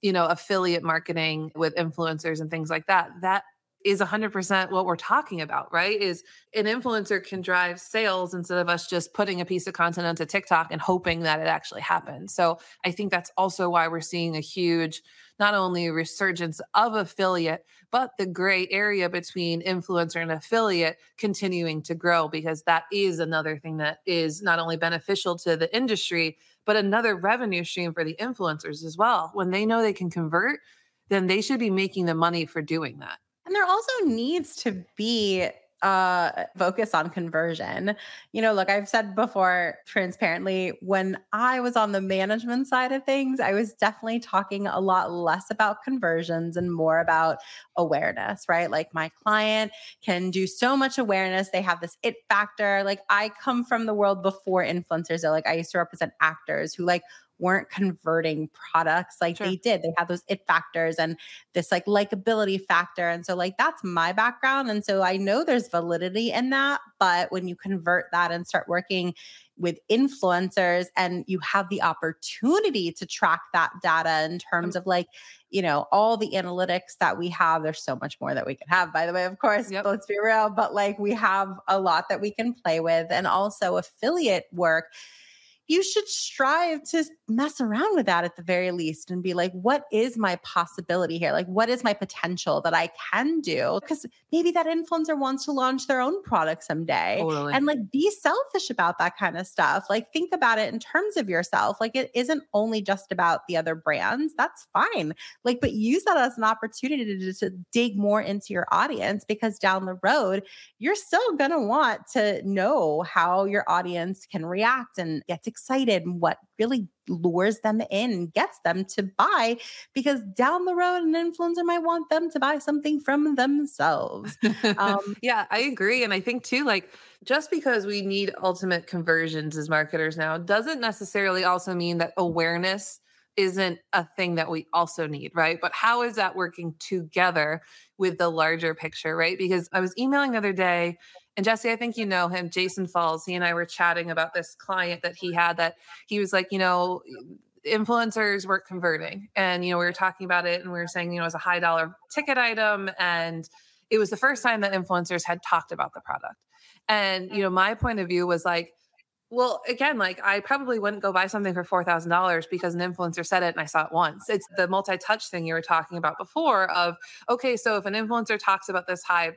you know affiliate marketing with influencers and things like that that is 100% what we're talking about, right? Is an influencer can drive sales instead of us just putting a piece of content onto TikTok and hoping that it actually happens. So I think that's also why we're seeing a huge, not only a resurgence of affiliate, but the gray area between influencer and affiliate continuing to grow because that is another thing that is not only beneficial to the industry, but another revenue stream for the influencers as well. When they know they can convert, then they should be making the money for doing that.
And there also needs to be uh focus on conversion. You know, look, I've said before transparently when I was on the management side of things, I was definitely talking a lot less about conversions and more about awareness, right? Like my client can do so much awareness, they have this it factor. Like I come from the world before influencers. So like I used to represent actors who like weren't converting products like sure. they did. They had those it factors and this like likability factor. And so, like, that's my background. And so I know there's validity in that. But when you convert that and start working with influencers and you have the opportunity to track that data in terms of like you know all the analytics that we have there's so much more that we can have by the way of course yep. let's be real but like we have a lot that we can play with and also affiliate work you should strive to mess around with that at the very least and be like, what is my possibility here? Like, what is my potential that I can do? Because maybe that influencer wants to launch their own product someday. Totally. And like, be selfish about that kind of stuff. Like, think about it in terms of yourself. Like, it isn't only just about the other brands. That's fine. Like, but use that as an opportunity to, to dig more into your audience because down the road, you're still going to want to know how your audience can react and get to excited and what really lures them in and gets them to buy because down the road an influencer might want them to buy something from themselves.
Um, *laughs* yeah i agree and i think too like just because we need ultimate conversions as marketers now doesn't necessarily also mean that awareness isn't a thing that we also need, right? But how is that working together with the larger picture, right? Because I was emailing the other day and Jessy, I think you know him, Jason Falls. He and I were chatting about this client that he had that he was like, you know, influencers weren't converting. And, you know, we were talking about it and we were saying, you know, it was a high dollar ticket item. And it was the first time that influencers had talked about the product. And, you mm-hmm. know, my point of view was like, well, again, like I probably wouldn't go buy something for $4,000 because an influencer said it and I saw it once. It's the multi touch thing you were talking about before of, okay, so if an influencer talks about this high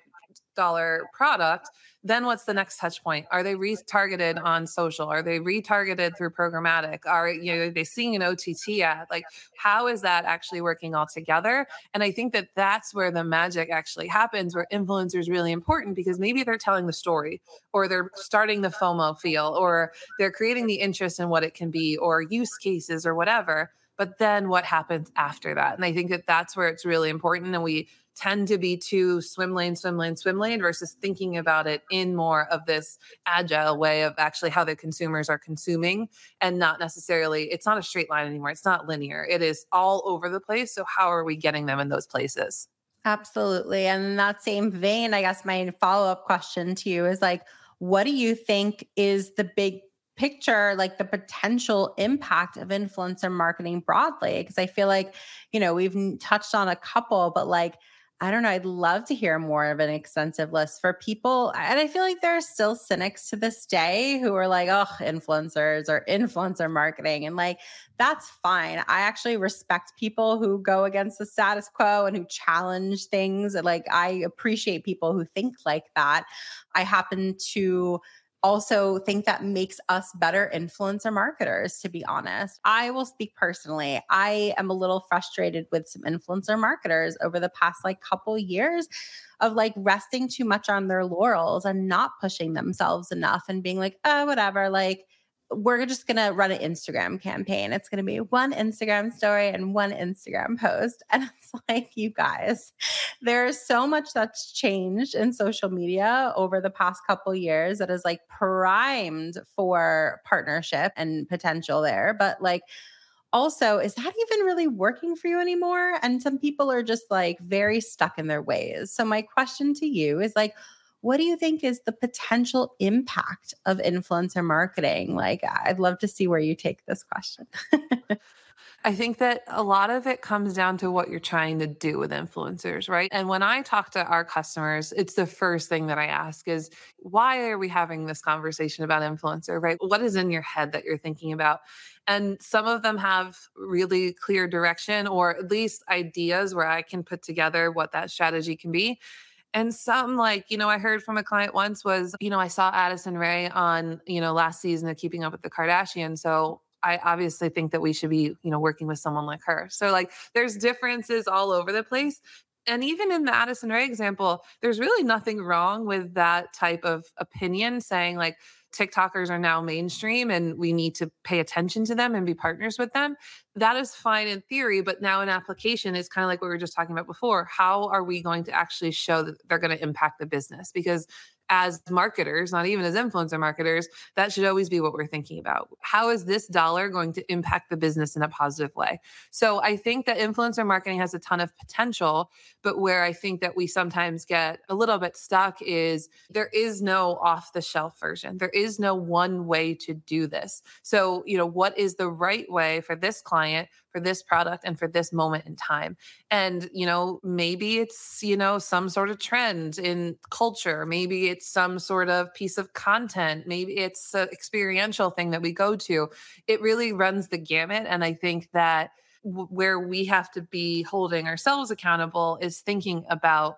dollar product, then what's the next touch point? Are they retargeted on social? Are they retargeted through programmatic? Are you know they seeing an OTT ad? Like how is that actually working all together? And I think that that's where the magic actually happens, where influencers really important because maybe they're telling the story, or they're starting the FOMO feel, or they're creating the interest in what it can be, or use cases, or whatever but then what happens after that and i think that that's where it's really important and we tend to be too swim lane, swim lane, swim lane versus thinking about it in more of this agile way of actually how the consumers are consuming and not necessarily, it's not a straight line anymore. It's not linear. It is all over the place. So, how are we getting them in those places?
Absolutely. And in that same vein, I guess my follow up question to you is like, what do you think is the big picture like the potential impact of influencer marketing broadly because i feel like you know we've touched on a couple but like I don't know. I'd love to hear more of an extensive list for people. And I feel like there are still cynics to this day who are like, oh, influencers or influencer marketing. And like, that's fine. I actually respect people who go against the status quo and who challenge things. Like, I appreciate people who think like that. I happen to also think that makes us better influencer marketers, to be honest. I will speak personally. I am a little frustrated with some influencer marketers over the past like couple years of like resting too much on their laurels and not pushing themselves enough and being like, oh, whatever. Like, we're just going to run an Instagram campaign. It's going to be one Instagram story and one Instagram post. *laughs* And it's like, you guys, there's so much that's changed in social media over the past couple years that is like primed for partnership and potential there. But like, also, is that even really working for you anymore? And some people are just like very stuck in their ways. So, my question to you is like, what do you think is the potential impact of influencer marketing? Like, I'd love to see where you take this question. *laughs*
I think that a lot of it comes down to what you're trying to do with influencers, right? And when I talk to our customers, it's the first thing that I ask is why are we having this conversation about influencer, right? What is in your head that you're thinking about? And some of them have really clear direction or at least ideas where I can put together what that strategy can be. And some like, you know, I heard from a client once was, you know, I saw Addison Rae on, you know, last season of Keeping Up with the Kardashians. So I obviously think that we should be, you know, working with someone like her. So like there's differences all over the place. And even in the Addison Rae example, there's really nothing wrong with that type of opinion saying like, TikTokers are now mainstream and we need to pay attention to them and be partners with them. That is fine in theory, but now in application is kind of like what we were just talking about before. How are we going to actually show that they're going to impact the business? Because as marketers, not even as influencer marketers, that should always be what we're thinking about. How is this dollar going to impact the business in a positive way? So I think that influencer marketing has a ton of potential, but where I think that we sometimes get a little bit stuck is there is no off the shelf version. There is no one way to do this. So, you know, what is the right way for this client for this product and for this moment in time. And, you know, maybe it's, you know, some sort of trend in culture. Maybe it's some sort of piece of content. Maybe it's an experiential thing that we go to. It really runs the gamut. And I think that where we have to be holding ourselves accountable is thinking about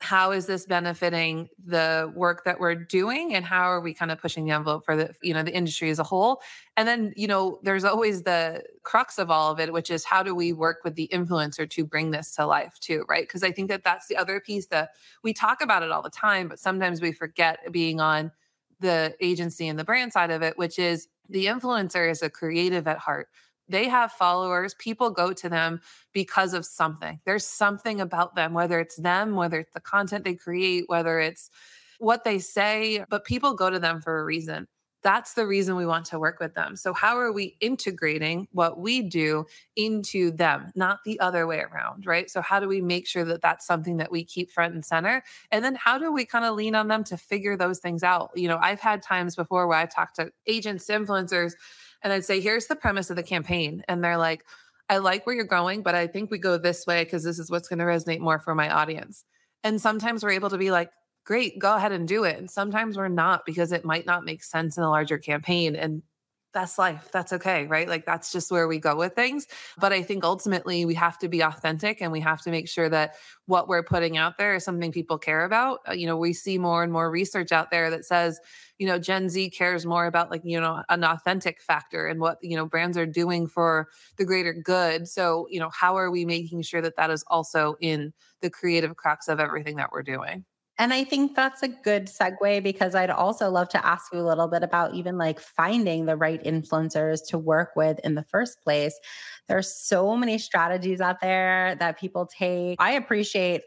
how is this benefiting the work that we're doing and how are we kind of pushing the envelope for the you know the industry as a whole? And then you know there's always the crux of all of it which is how do we work with the influencer to bring this to life too right? Because i think that that's the other piece that we talk about it all the time but sometimes we forget being on the agency and the brand side of it which is the influencer is a creative at heart they have followers. People go to them because of something. There's something about them, whether it's them, whether it's the content they create, whether it's what they say, but people go to them for a reason. That's the reason we want to work with them. So, how are we integrating what we do into them, not the other way around, right? So, how do we make sure that that's something that we keep front and center? And then, how do we kind of lean on them to figure those things out? You know, I've had times before where I've talked to agents, influencers, and I'd say, here's the premise of the campaign. And they're like, I like where you're going, but I think we go this way because this is what's going to resonate more for my audience. And sometimes we're able to be like, great, go ahead and do it. And sometimes we're not because it might not make sense in a larger campaign. And that's life. That's okay, right? Like that's just where we go with things. But I think ultimately we have to be authentic and we have to make sure that what we're putting out there is something people care about. Uh, you know, we see more and more research out there that says, you know, Gen Z cares more about like, you know, an authentic factor and what, you know, brands are doing for the greater good. So, you know, how are we making sure that that is also in the creative crux of everything that we're doing?
And I think that's a good segue because I'd also love to ask you a little bit about even like finding the right influencers to work with in the first place. There's so many strategies out there that people take. I appreciate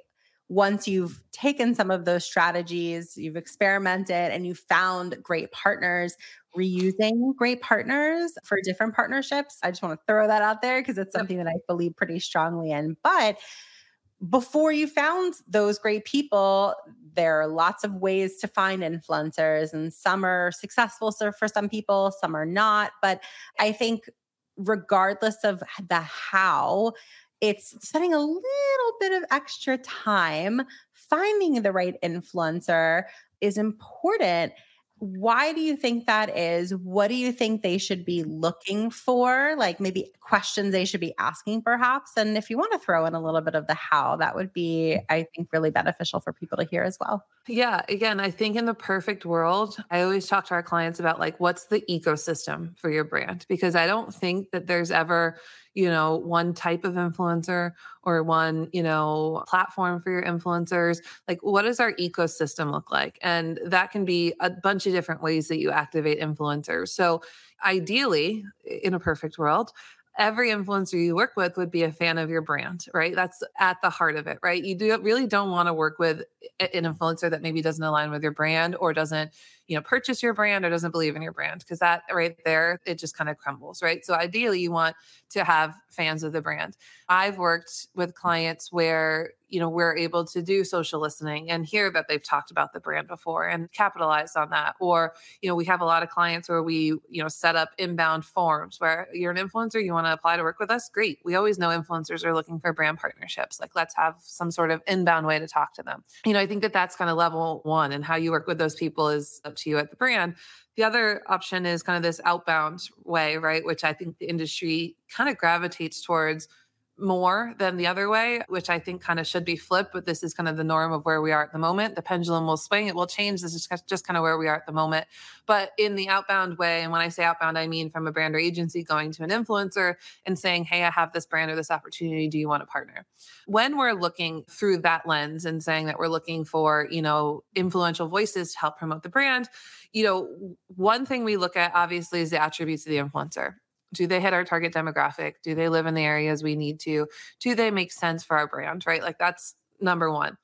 once you've taken some of those strategies, you've experimented and you found great partners, reusing great partners for different partnerships. I just want to throw that out there because it's something that I believe pretty strongly in. But before you found those great people, there are lots of ways to find influencers, and some are successful for some people, some are not. But I think, regardless of the how, it's spending a little bit of extra time finding the right influencer is important why do you think that is? What do you think they should be looking for? Like maybe questions they should be asking, perhaps. And if you want to throw in a little bit of the how, that would be, I think, really beneficial for people to hear as well.
Yeah. Again, I think in the perfect world, I always talk to our clients about like, what's the ecosystem for your brand? Because I don't think that there's ever, you know, one type of influencer or one, you know, platform for your influencers. Like, what does our ecosystem look like? And that can be a bunch of different ways that you activate influencers. So, ideally, in a perfect world, every influencer you work with would be a fan of your brand, right? That's at the heart of it, right? You do really don't want to work with an influencer that maybe doesn't align with your brand or doesn't you know purchase your brand or doesn't believe in your brand because that right there it just kind of crumbles right? So ideally you want to have fans of the brand. I've worked with clients where you know we're able to do social listening and hear that they've talked about the brand before and capitalize on that. Or you know we have a lot of clients where we you know set up inbound forms where you're an influencer you want to apply to work with us? Great. We always know influencers are looking for brand partnerships. Like let's have some sort of inbound way to talk to them. You know i think that that's kind of level one and how you work with those people is to you at the brand. The other option is kind of this outbound way, right? Which I think the industry kind of gravitates towards more than the other way, which I think kind of should be flipped, but this is kind of the norm of where we are at the moment. The pendulum will swing, it will change. This is just kind of where we are at the moment. But in the outbound way, and when I say outbound, I mean from a brand or agency going to an influencer and saying, Hey, I have this brand or this opportunity. Do you want to partner? When we're looking through that lens and saying that we're looking for, you know, influential voices to help promote the brand, you know, one thing we look at obviously is the attributes of the influencer do they hit our target demographic? Do they live in the areas we need to? Do they make sense for our brand right? Like that's number one.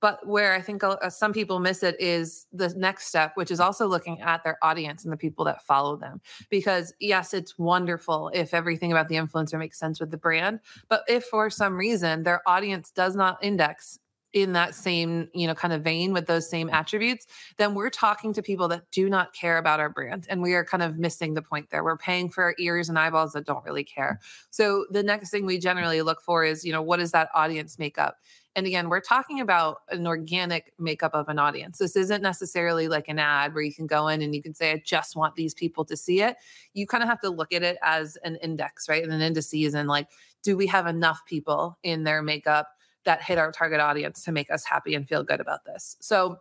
But where i think uh, some people miss it is the next step which is also looking at their audience and the people that follow them. Because yes it's wonderful if everything about the influencer makes sense with the brand but if for some reason their audience does not index in that same you know kind of vein with those same attributes then we're talking to people that do not care about our brand and we are kind of missing the point there we're paying for ears and eyeballs that don't really care so the next thing we generally look for is you know what is that audience makeup and again, we're talking about an organic makeup of an audience. This isn't necessarily like an ad where you can go in and you can say, I just want these people to see it. You kind of have to look at it as an index, right? And an indices and like, do we have enough people in their makeup that hit our target audience to make us happy and feel good about this. So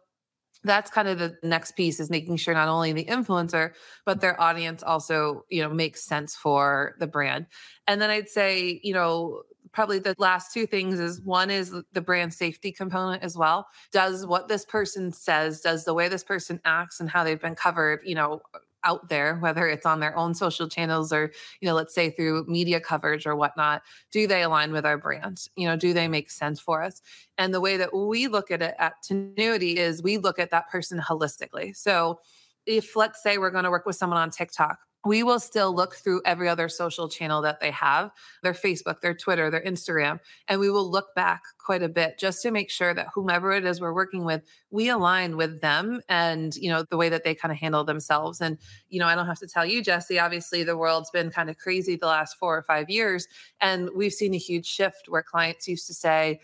that's kind of the next piece is making sure not only the influencer but their audience also you know makes sense for the brand and then i'd say you know probably the last two things is one is the brand safety component as well does what this person says does the way this person acts and how they've been covered you know out there, whether it's on their own social channels or, you know, let's say through media coverage or whatnot, do they align with our brand? You know, do they make sense for us? And the way that we look at it at Tinuiti is we look at that person holistically. So if let's say we're going to work with someone on TikTok, we will still look through every other social channel that they have their Facebook, their Twitter, their Instagram, and we will look back quite a bit just to make sure that whomever it is we're working with, we align with them and, you know, the way that they kind of handle themselves. And, you know, I don't have to tell you, Jessy, obviously the world's been kind of crazy the last four or five years. And we've seen a huge shift where clients used to say,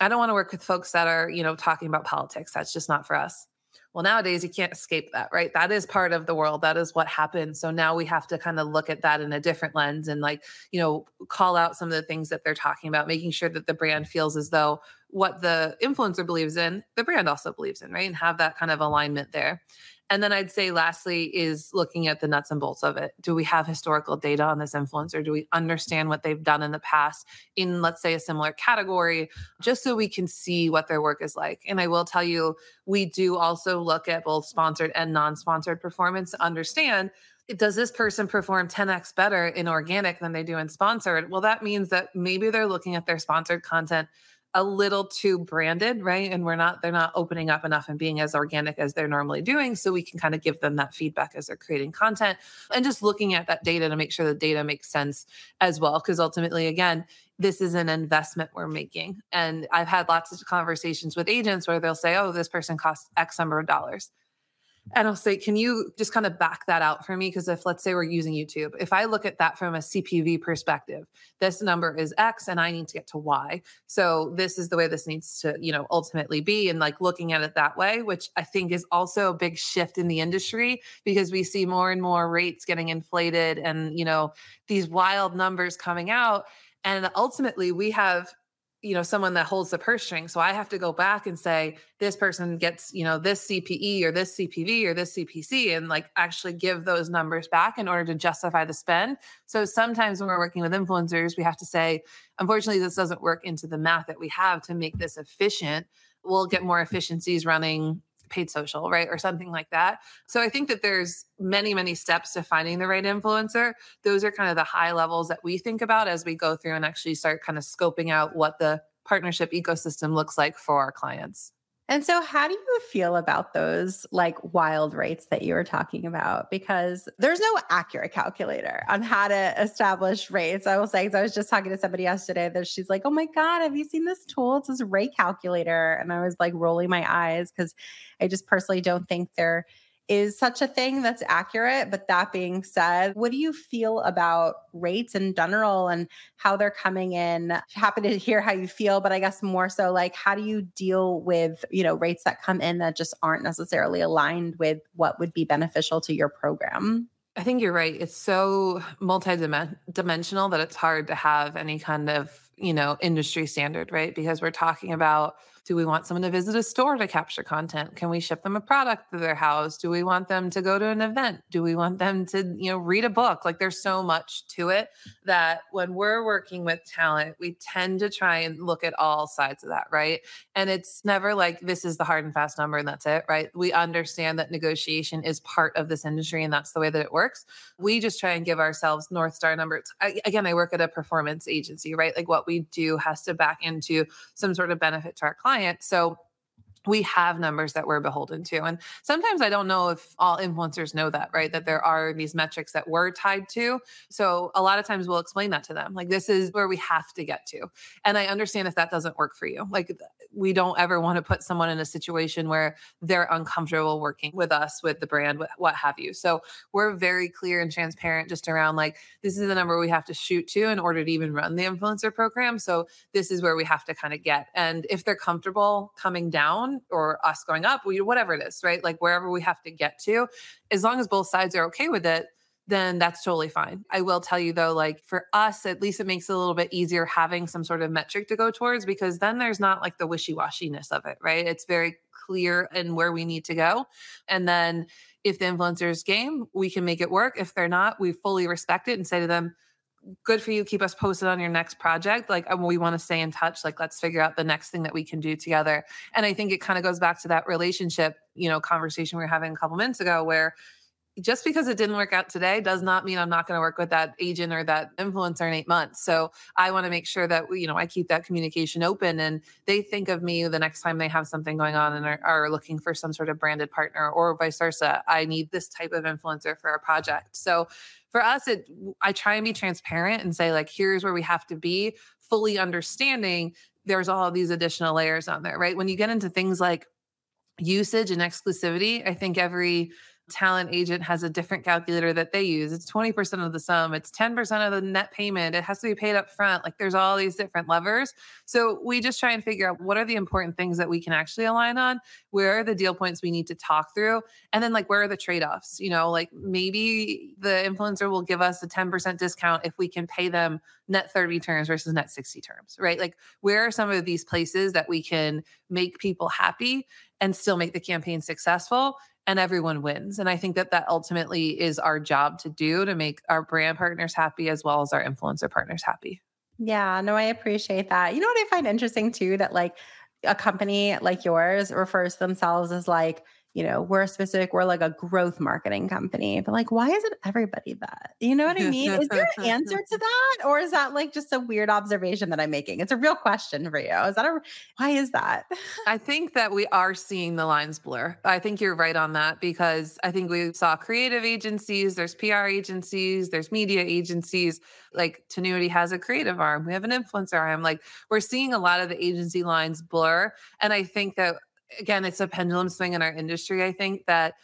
I don't want to work with folks that are, you know, talking about politics. That's just not for us well, nowadays you can't escape that, right? That is part of the world. That is what happens. So now we have to kind of look at that in a different lens and, like, you know, call out some of the things that they're talking about, making sure that the brand feels as though what the influencer believes in, the brand also believes in, right? And have that kind of alignment there. And then I'd say, lastly, is looking at the nuts and bolts of it. Do we have historical data on this influencer? Do we understand what they've done in the past in, let's say, a similar category, just so we can see what their work is like? And I will tell you, we do also look at both sponsored and non sponsored performance to understand does this person perform 10x better in organic than they do in sponsored? Well, that means that maybe they're looking at their sponsored content a little too branded, right? And we're not, they're not opening up enough and being as organic as they're normally doing. So we can kind of give them that feedback as they're creating content and just looking at that data to make sure the data makes sense as well. Because ultimately, again, this is an investment we're making. And I've had lots of conversations with agents where they'll say, oh, this person costs X number of dollars. And I'll say, can you just kind of back that out for me? Because if, let's say, we're using YouTube, if I look at that from a CPV perspective, this number is X and I need to get to Y. So this is the way this needs to, you know, ultimately be. And like looking at it that way, which I think is also a big shift in the industry because we see more and more rates getting inflated and, you know, these wild numbers coming out. And ultimately, we have you know someone that holds the purse string so i have to go back and say this person gets you know this cpe or this cpv or this cpc and like actually give those numbers back in order to justify the spend. So sometimes when we're working with influencers we have to say unfortunately this doesn't work into the math that we have to make this efficient. We'll get more efficiencies running paid social, right? Or something like that. So I think that there's many, many steps to finding the right influencer. Those are kind of the high levels that we think about as we go through and actually start kind of scoping out what the partnership ecosystem looks like for our clients.
And so, how do you feel about those like wild rates that you were talking about? Because there's no accurate calculator on how to establish rates. I will say, I was just talking to somebody yesterday that she's like, oh my God, have you seen this tool? It's this rate calculator. And I was like rolling my eyes because I just personally don't think they're is such a thing that's accurate. But that being said, what do you feel about rates in general and how they're coming in? Happy to hear how you feel, but I guess more so like how do you deal with, you know, rates that come in that just aren't necessarily aligned with what would be beneficial to your program?
I think you're right. It's so multi-dimensional that it's hard to have any kind of, you know, industry standard, right? Because we're talking about do we want someone to visit a store to capture content? Can we ship them a product to their house? Do we want them to go to an event? Do we want them to, you know, read a book? Like there's so much to it that when we're working with talent, we tend to try and look at all sides of that, right? And it's never like this is the hard and fast number and that's it, right? We understand that negotiation is part of this industry and that's the way that it works. We just try and give ourselves North Star numbers. I, again, I work at a performance agency, right? Like what we do has to back into some sort of benefit to our clients client. So we have numbers that we're beholden to. And sometimes I don't know if all influencers know that, right? That there are these metrics that we're tied to. So a lot of times we'll explain that to them. Like, this is where we have to get to. And I understand if that doesn't work for you. Like, we don't ever want to put someone in a situation where they're uncomfortable working with us, with the brand, what have you. So we're very clear and transparent just around like, this is the number we have to shoot to in order to even run the influencer program. So this is where we have to kind of get. And if they're comfortable coming down or us going up, we, whatever it is, right? Like wherever we have to get to, as long as both sides are okay with it, then that's totally fine. I will tell you though, like for us, at least it makes it a little bit easier having some sort of metric to go towards because then there's not like the wishy washiness of it, right? It's very clear in where we need to go. And then if the influencer's game, we can make it work. If they're not, we fully respect it and say to them, good for you. Keep us posted on your next project. Like um, we want to stay in touch. Like let's figure out the next thing that we can do together. And I think it kind of goes back to that relationship, you know, conversation we were having a couple minutes ago where just because it didn't work out today does not mean I'm not going to work with that agent or that influencer in eight months. So I want to make sure that you know I keep that communication open and they think of me the next time they have something going on and are, are looking for some sort of branded partner or vice versa. I need this type of influencer for our project. So for us, it I try and be transparent and say like here's where we have to be, fully understanding there's all these additional layers on there, right? When you get into things like usage and exclusivity, I think every talent agent has a different calculator that they use. It's 20% of the sum, it's 10% of the net payment. It has to be paid up front. Like there's all these different levers. So we just try and figure out what are the important things that we can actually align on? Where are the deal points we need to talk through? And then like where are the trade-offs? You know, like maybe the influencer will give us a 10% discount if we can pay them net 30 terms versus net 60 terms, right? Like where are some of these places that we can make people happy and still make the campaign successful and everyone wins. And I think that that ultimately is our job to do to make our brand partners happy as well as our influencer partners happy.
Yeah, no, I appreciate that. You know what I find interesting too that like a company like yours refers to themselves as like you know, we're specific, we're like a growth marketing company, but like, why isn't everybody that? You know what I mean? is there an answer to *laughs* that? Or is that like just a weird observation that I'm making? It's a real question for you. Is that a, why is that?
I think that we are seeing the lines blur. I think you're right on that because I think we saw creative agencies, there's PR agencies, there's media agencies. Like Tinuiti has a creative arm, we have an influencer arm. Like we're seeing a lot of the agency lines blur. And I think that again, it's a pendulum swing in our industry. I think that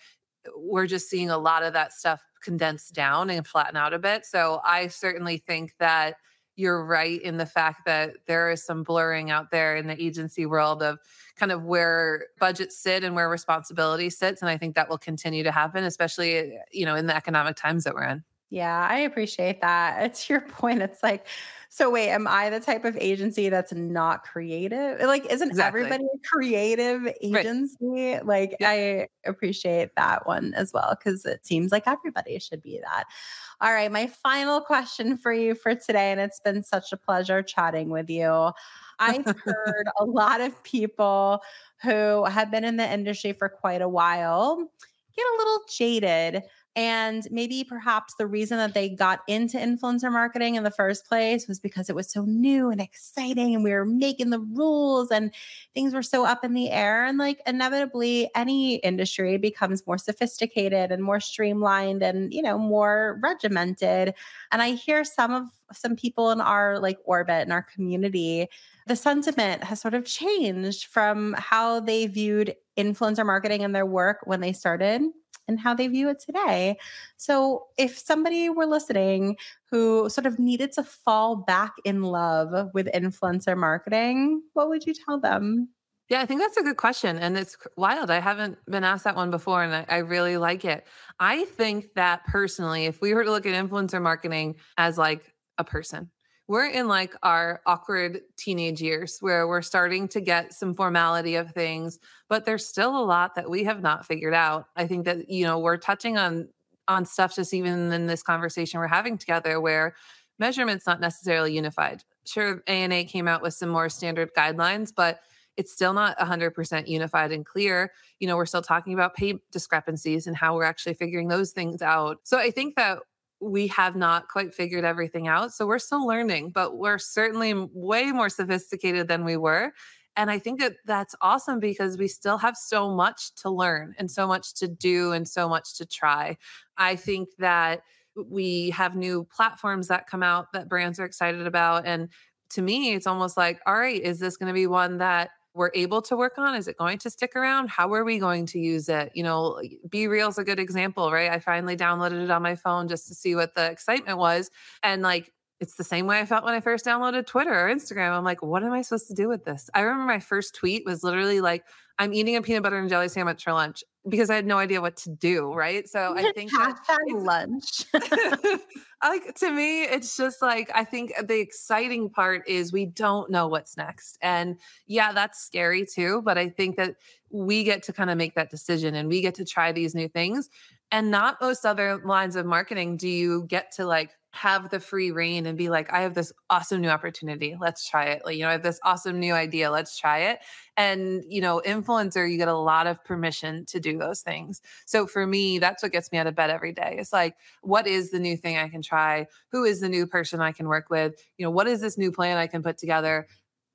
uh, we're just seeing a lot of that stuff condensed down and flatten out a bit. So I certainly think that you're right in the fact that there is some blurring out there in the agency world of kind of where budgets sit and where responsibility sits and i think that will continue to happen especially uh, you know in the economic times that we're in
yeah i appreciate that it's *laughs* your point it's like so wait, am I the type of agency that's not creative? Like, isn't exactly. everybody a creative agency? Right. Like, yeah. I appreciate that one as well because it seems like everybody should be that. All right, my final question for you for today, and it's been such a pleasure chatting with you. I've *laughs* heard a lot of people who have been in the industry for quite a while get a little jaded and maybe perhaps the reason that they got into influencer marketing in the first place was because it was so new and exciting and we were making the rules and things were so up in the air. And like inevitably, any industry becomes more sophisticated and more streamlined and, you know, more regimented. And I hear some of some people in our like orbit in our community the sentiment has sort of changed from how they viewed influencer marketing and their work when they started and how they view it today. So, if somebody were listening who sort of needed to fall back in love with influencer marketing, what would you tell them?
Yeah, I think that's a good question. And it's wild. I haven't been asked that one before, and I, I, really like it. I think that personally, if we were to look at influencer marketing as like a person, we're in like our awkward teenage years where we're starting to get some formality of things but there's still a lot that we have not figured out i think that you know we're touching on on stuff just even in this conversation we're having together where measurement's not necessarily unified sure ANA came out with some more standard guidelines but it's still not 100% unified and clear. You know, we're still talking about pay discrepancies and how we're actually figuring those things out. So I think that we have not quite figured everything out. So we're still learning, but we're certainly way more sophisticated than we were. And I think that that's awesome because we still have so much to learn and so much to do and so much to try. I think that we have new platforms that come out that brands are excited about. And to me, it's almost like, all right, is this going to be one that we're able to work on? Is it going to stick around? How are we going to use it? You know, BeReal is a good example, right? I finally downloaded it on my phone just to see what the excitement was. And like, it's the same way I felt when I first downloaded Twitter or Instagram. I'm like, what am I supposed to do with this? I remember my first tweet was literally like, I'm eating a peanut butter and jelly sandwich for lunch because I had no idea what to do. Right. So I *laughs* think
hashtag lunch. *laughs*
like to me, it's just like I think the exciting part is we don't know what's next. And yeah, that's scary too. But I think that we get to kind of make that decision and we get to try these new things. And not most other lines of marketing do you get to like have the free reign and be like, I have this awesome new opportunity. Let's try it. Like, you know, I have this awesome new idea. Let's try it. And, you know, influencer, you get a lot of permission to do those things. So for me, that's what gets me out of bed every day. It's like, what is the new thing I can try? Who is the new person I can work with? You know, what is this new plan I can put together?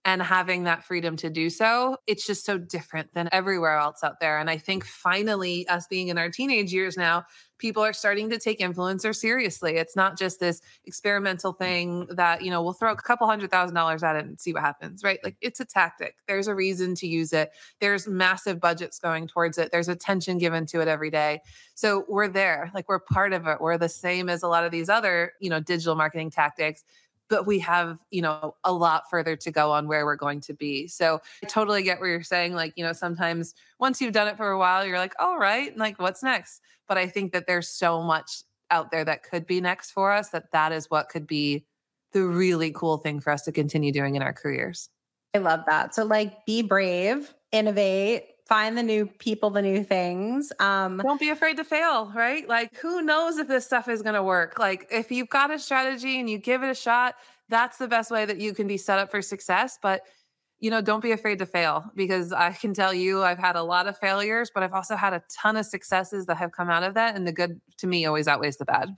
And having that freedom to do so, it's just so different than everywhere else out there. And I think finally, us being in our teenage years now, people are starting to take influencers seriously. It's not just this experimental thing that, you know, we'll throw a couple hundred thousand dollars at it and see what happens, right? Like it's a tactic. There's a reason to use it. There's massive budgets going towards it. There's attention given to it every day. So we're there, like we're part of it. We're the same as a lot of these other, you know, digital marketing tactics but we have, you know, a lot further to go on where we're going to be. So I totally get what you're saying. Like, you know, sometimes once you've done it for a while, you're like, all right, like what's next? But I think that there's so much out there that could be next for us that that is what could be the really cool thing for us to continue doing in our careers.
I love that. So like be brave, innovate, find the new people, the new things. Um,
Don't be afraid to fail, right? Like, who knows if this stuff is going to work? Like, if you've got a strategy and you give it a shot, that's the best way that you can be set up for success. But you know, don't be afraid to fail because I can tell you I've had a lot of failures, but I've also had a ton of successes that have come out of that. And the good to me always outweighs the bad.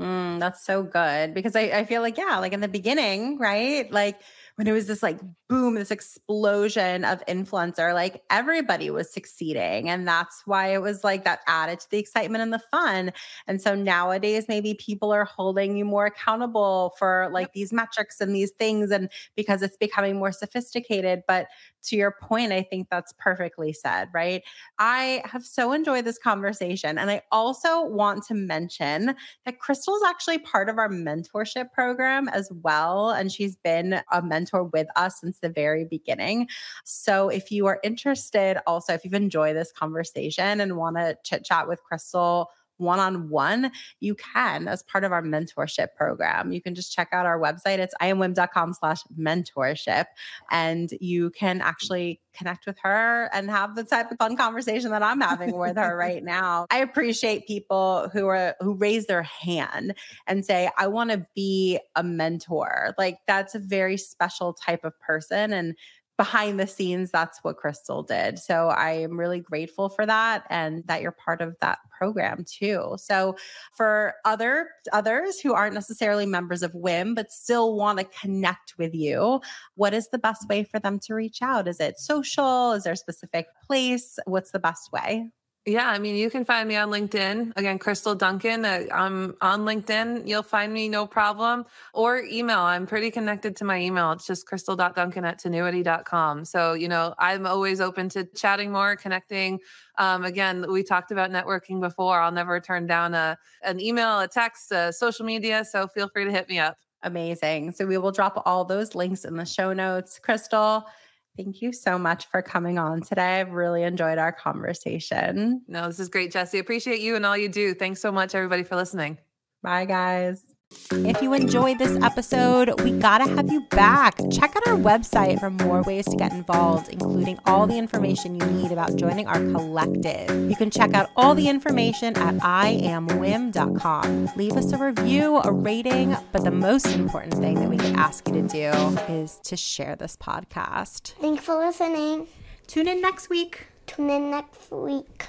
Mm, that's so good because I, I feel like, yeah, like in the beginning, right? Like when it was this like boom, this explosion of influencer, like everybody was succeeding. And that's why it was like that added to the excitement and the fun. And so nowadays, maybe people are holding you more accountable for like these metrics and these things. And because it's becoming more sophisticated. But to your point, I think that's perfectly said, right? I have so enjoyed this conversation. And I also want to mention that Crystal is actually part of our mentorship program as well. And she's been a mentor with us since the very beginning. So if you are interested, also, if you've enjoyed this conversation and want to chit chat with Crystal, one on one, you can as part of our mentorship program. You can just check out our website. It's iamwiim.com slash mentorship. And you can actually connect with her and have the type of fun conversation that I'm having with her *laughs* right now. I appreciate people who are who raise their hand and say, I want to be a mentor. Like that's a very special type of person. And behind the scenes, that's what Crystal did. So I am really grateful for that and that you're part of that program too. So for other others who aren't necessarily members of WIIM but still want to connect with you, what is the best way for them to reach out? Is it social? Is there a specific place? What's the best way?
Yeah, I mean, you can find me on LinkedIn. Again, Crystal Duncan. Uh, I'm on LinkedIn. You'll find me no problem. Or email. I'm pretty connected to my email. It's just crystal.duncan at tinuiti.com. So, you know, I'm always open to chatting more, connecting. Um, again, we talked about networking before. I'll never turn down a an email, a text, a social media. So feel free to hit me up.
Amazing. So we will drop all those links in the show notes. Crystal, Thank you so much for coming on today. I've really enjoyed our conversation.
No, this is great, Jessy. Appreciate you and all you do. Thanks so much, everybody, for listening.
Bye, guys. If you enjoyed this episode, we gotta have you back. Check out our website for more ways to get involved, including all the information you need about joining our collective. You can check out all the information at iamwiim.com. Leave us a review, a rating, but the most important thing that we could ask you to do is to share this podcast.
Thanks for listening.
Tune in next week.
Tune in next week.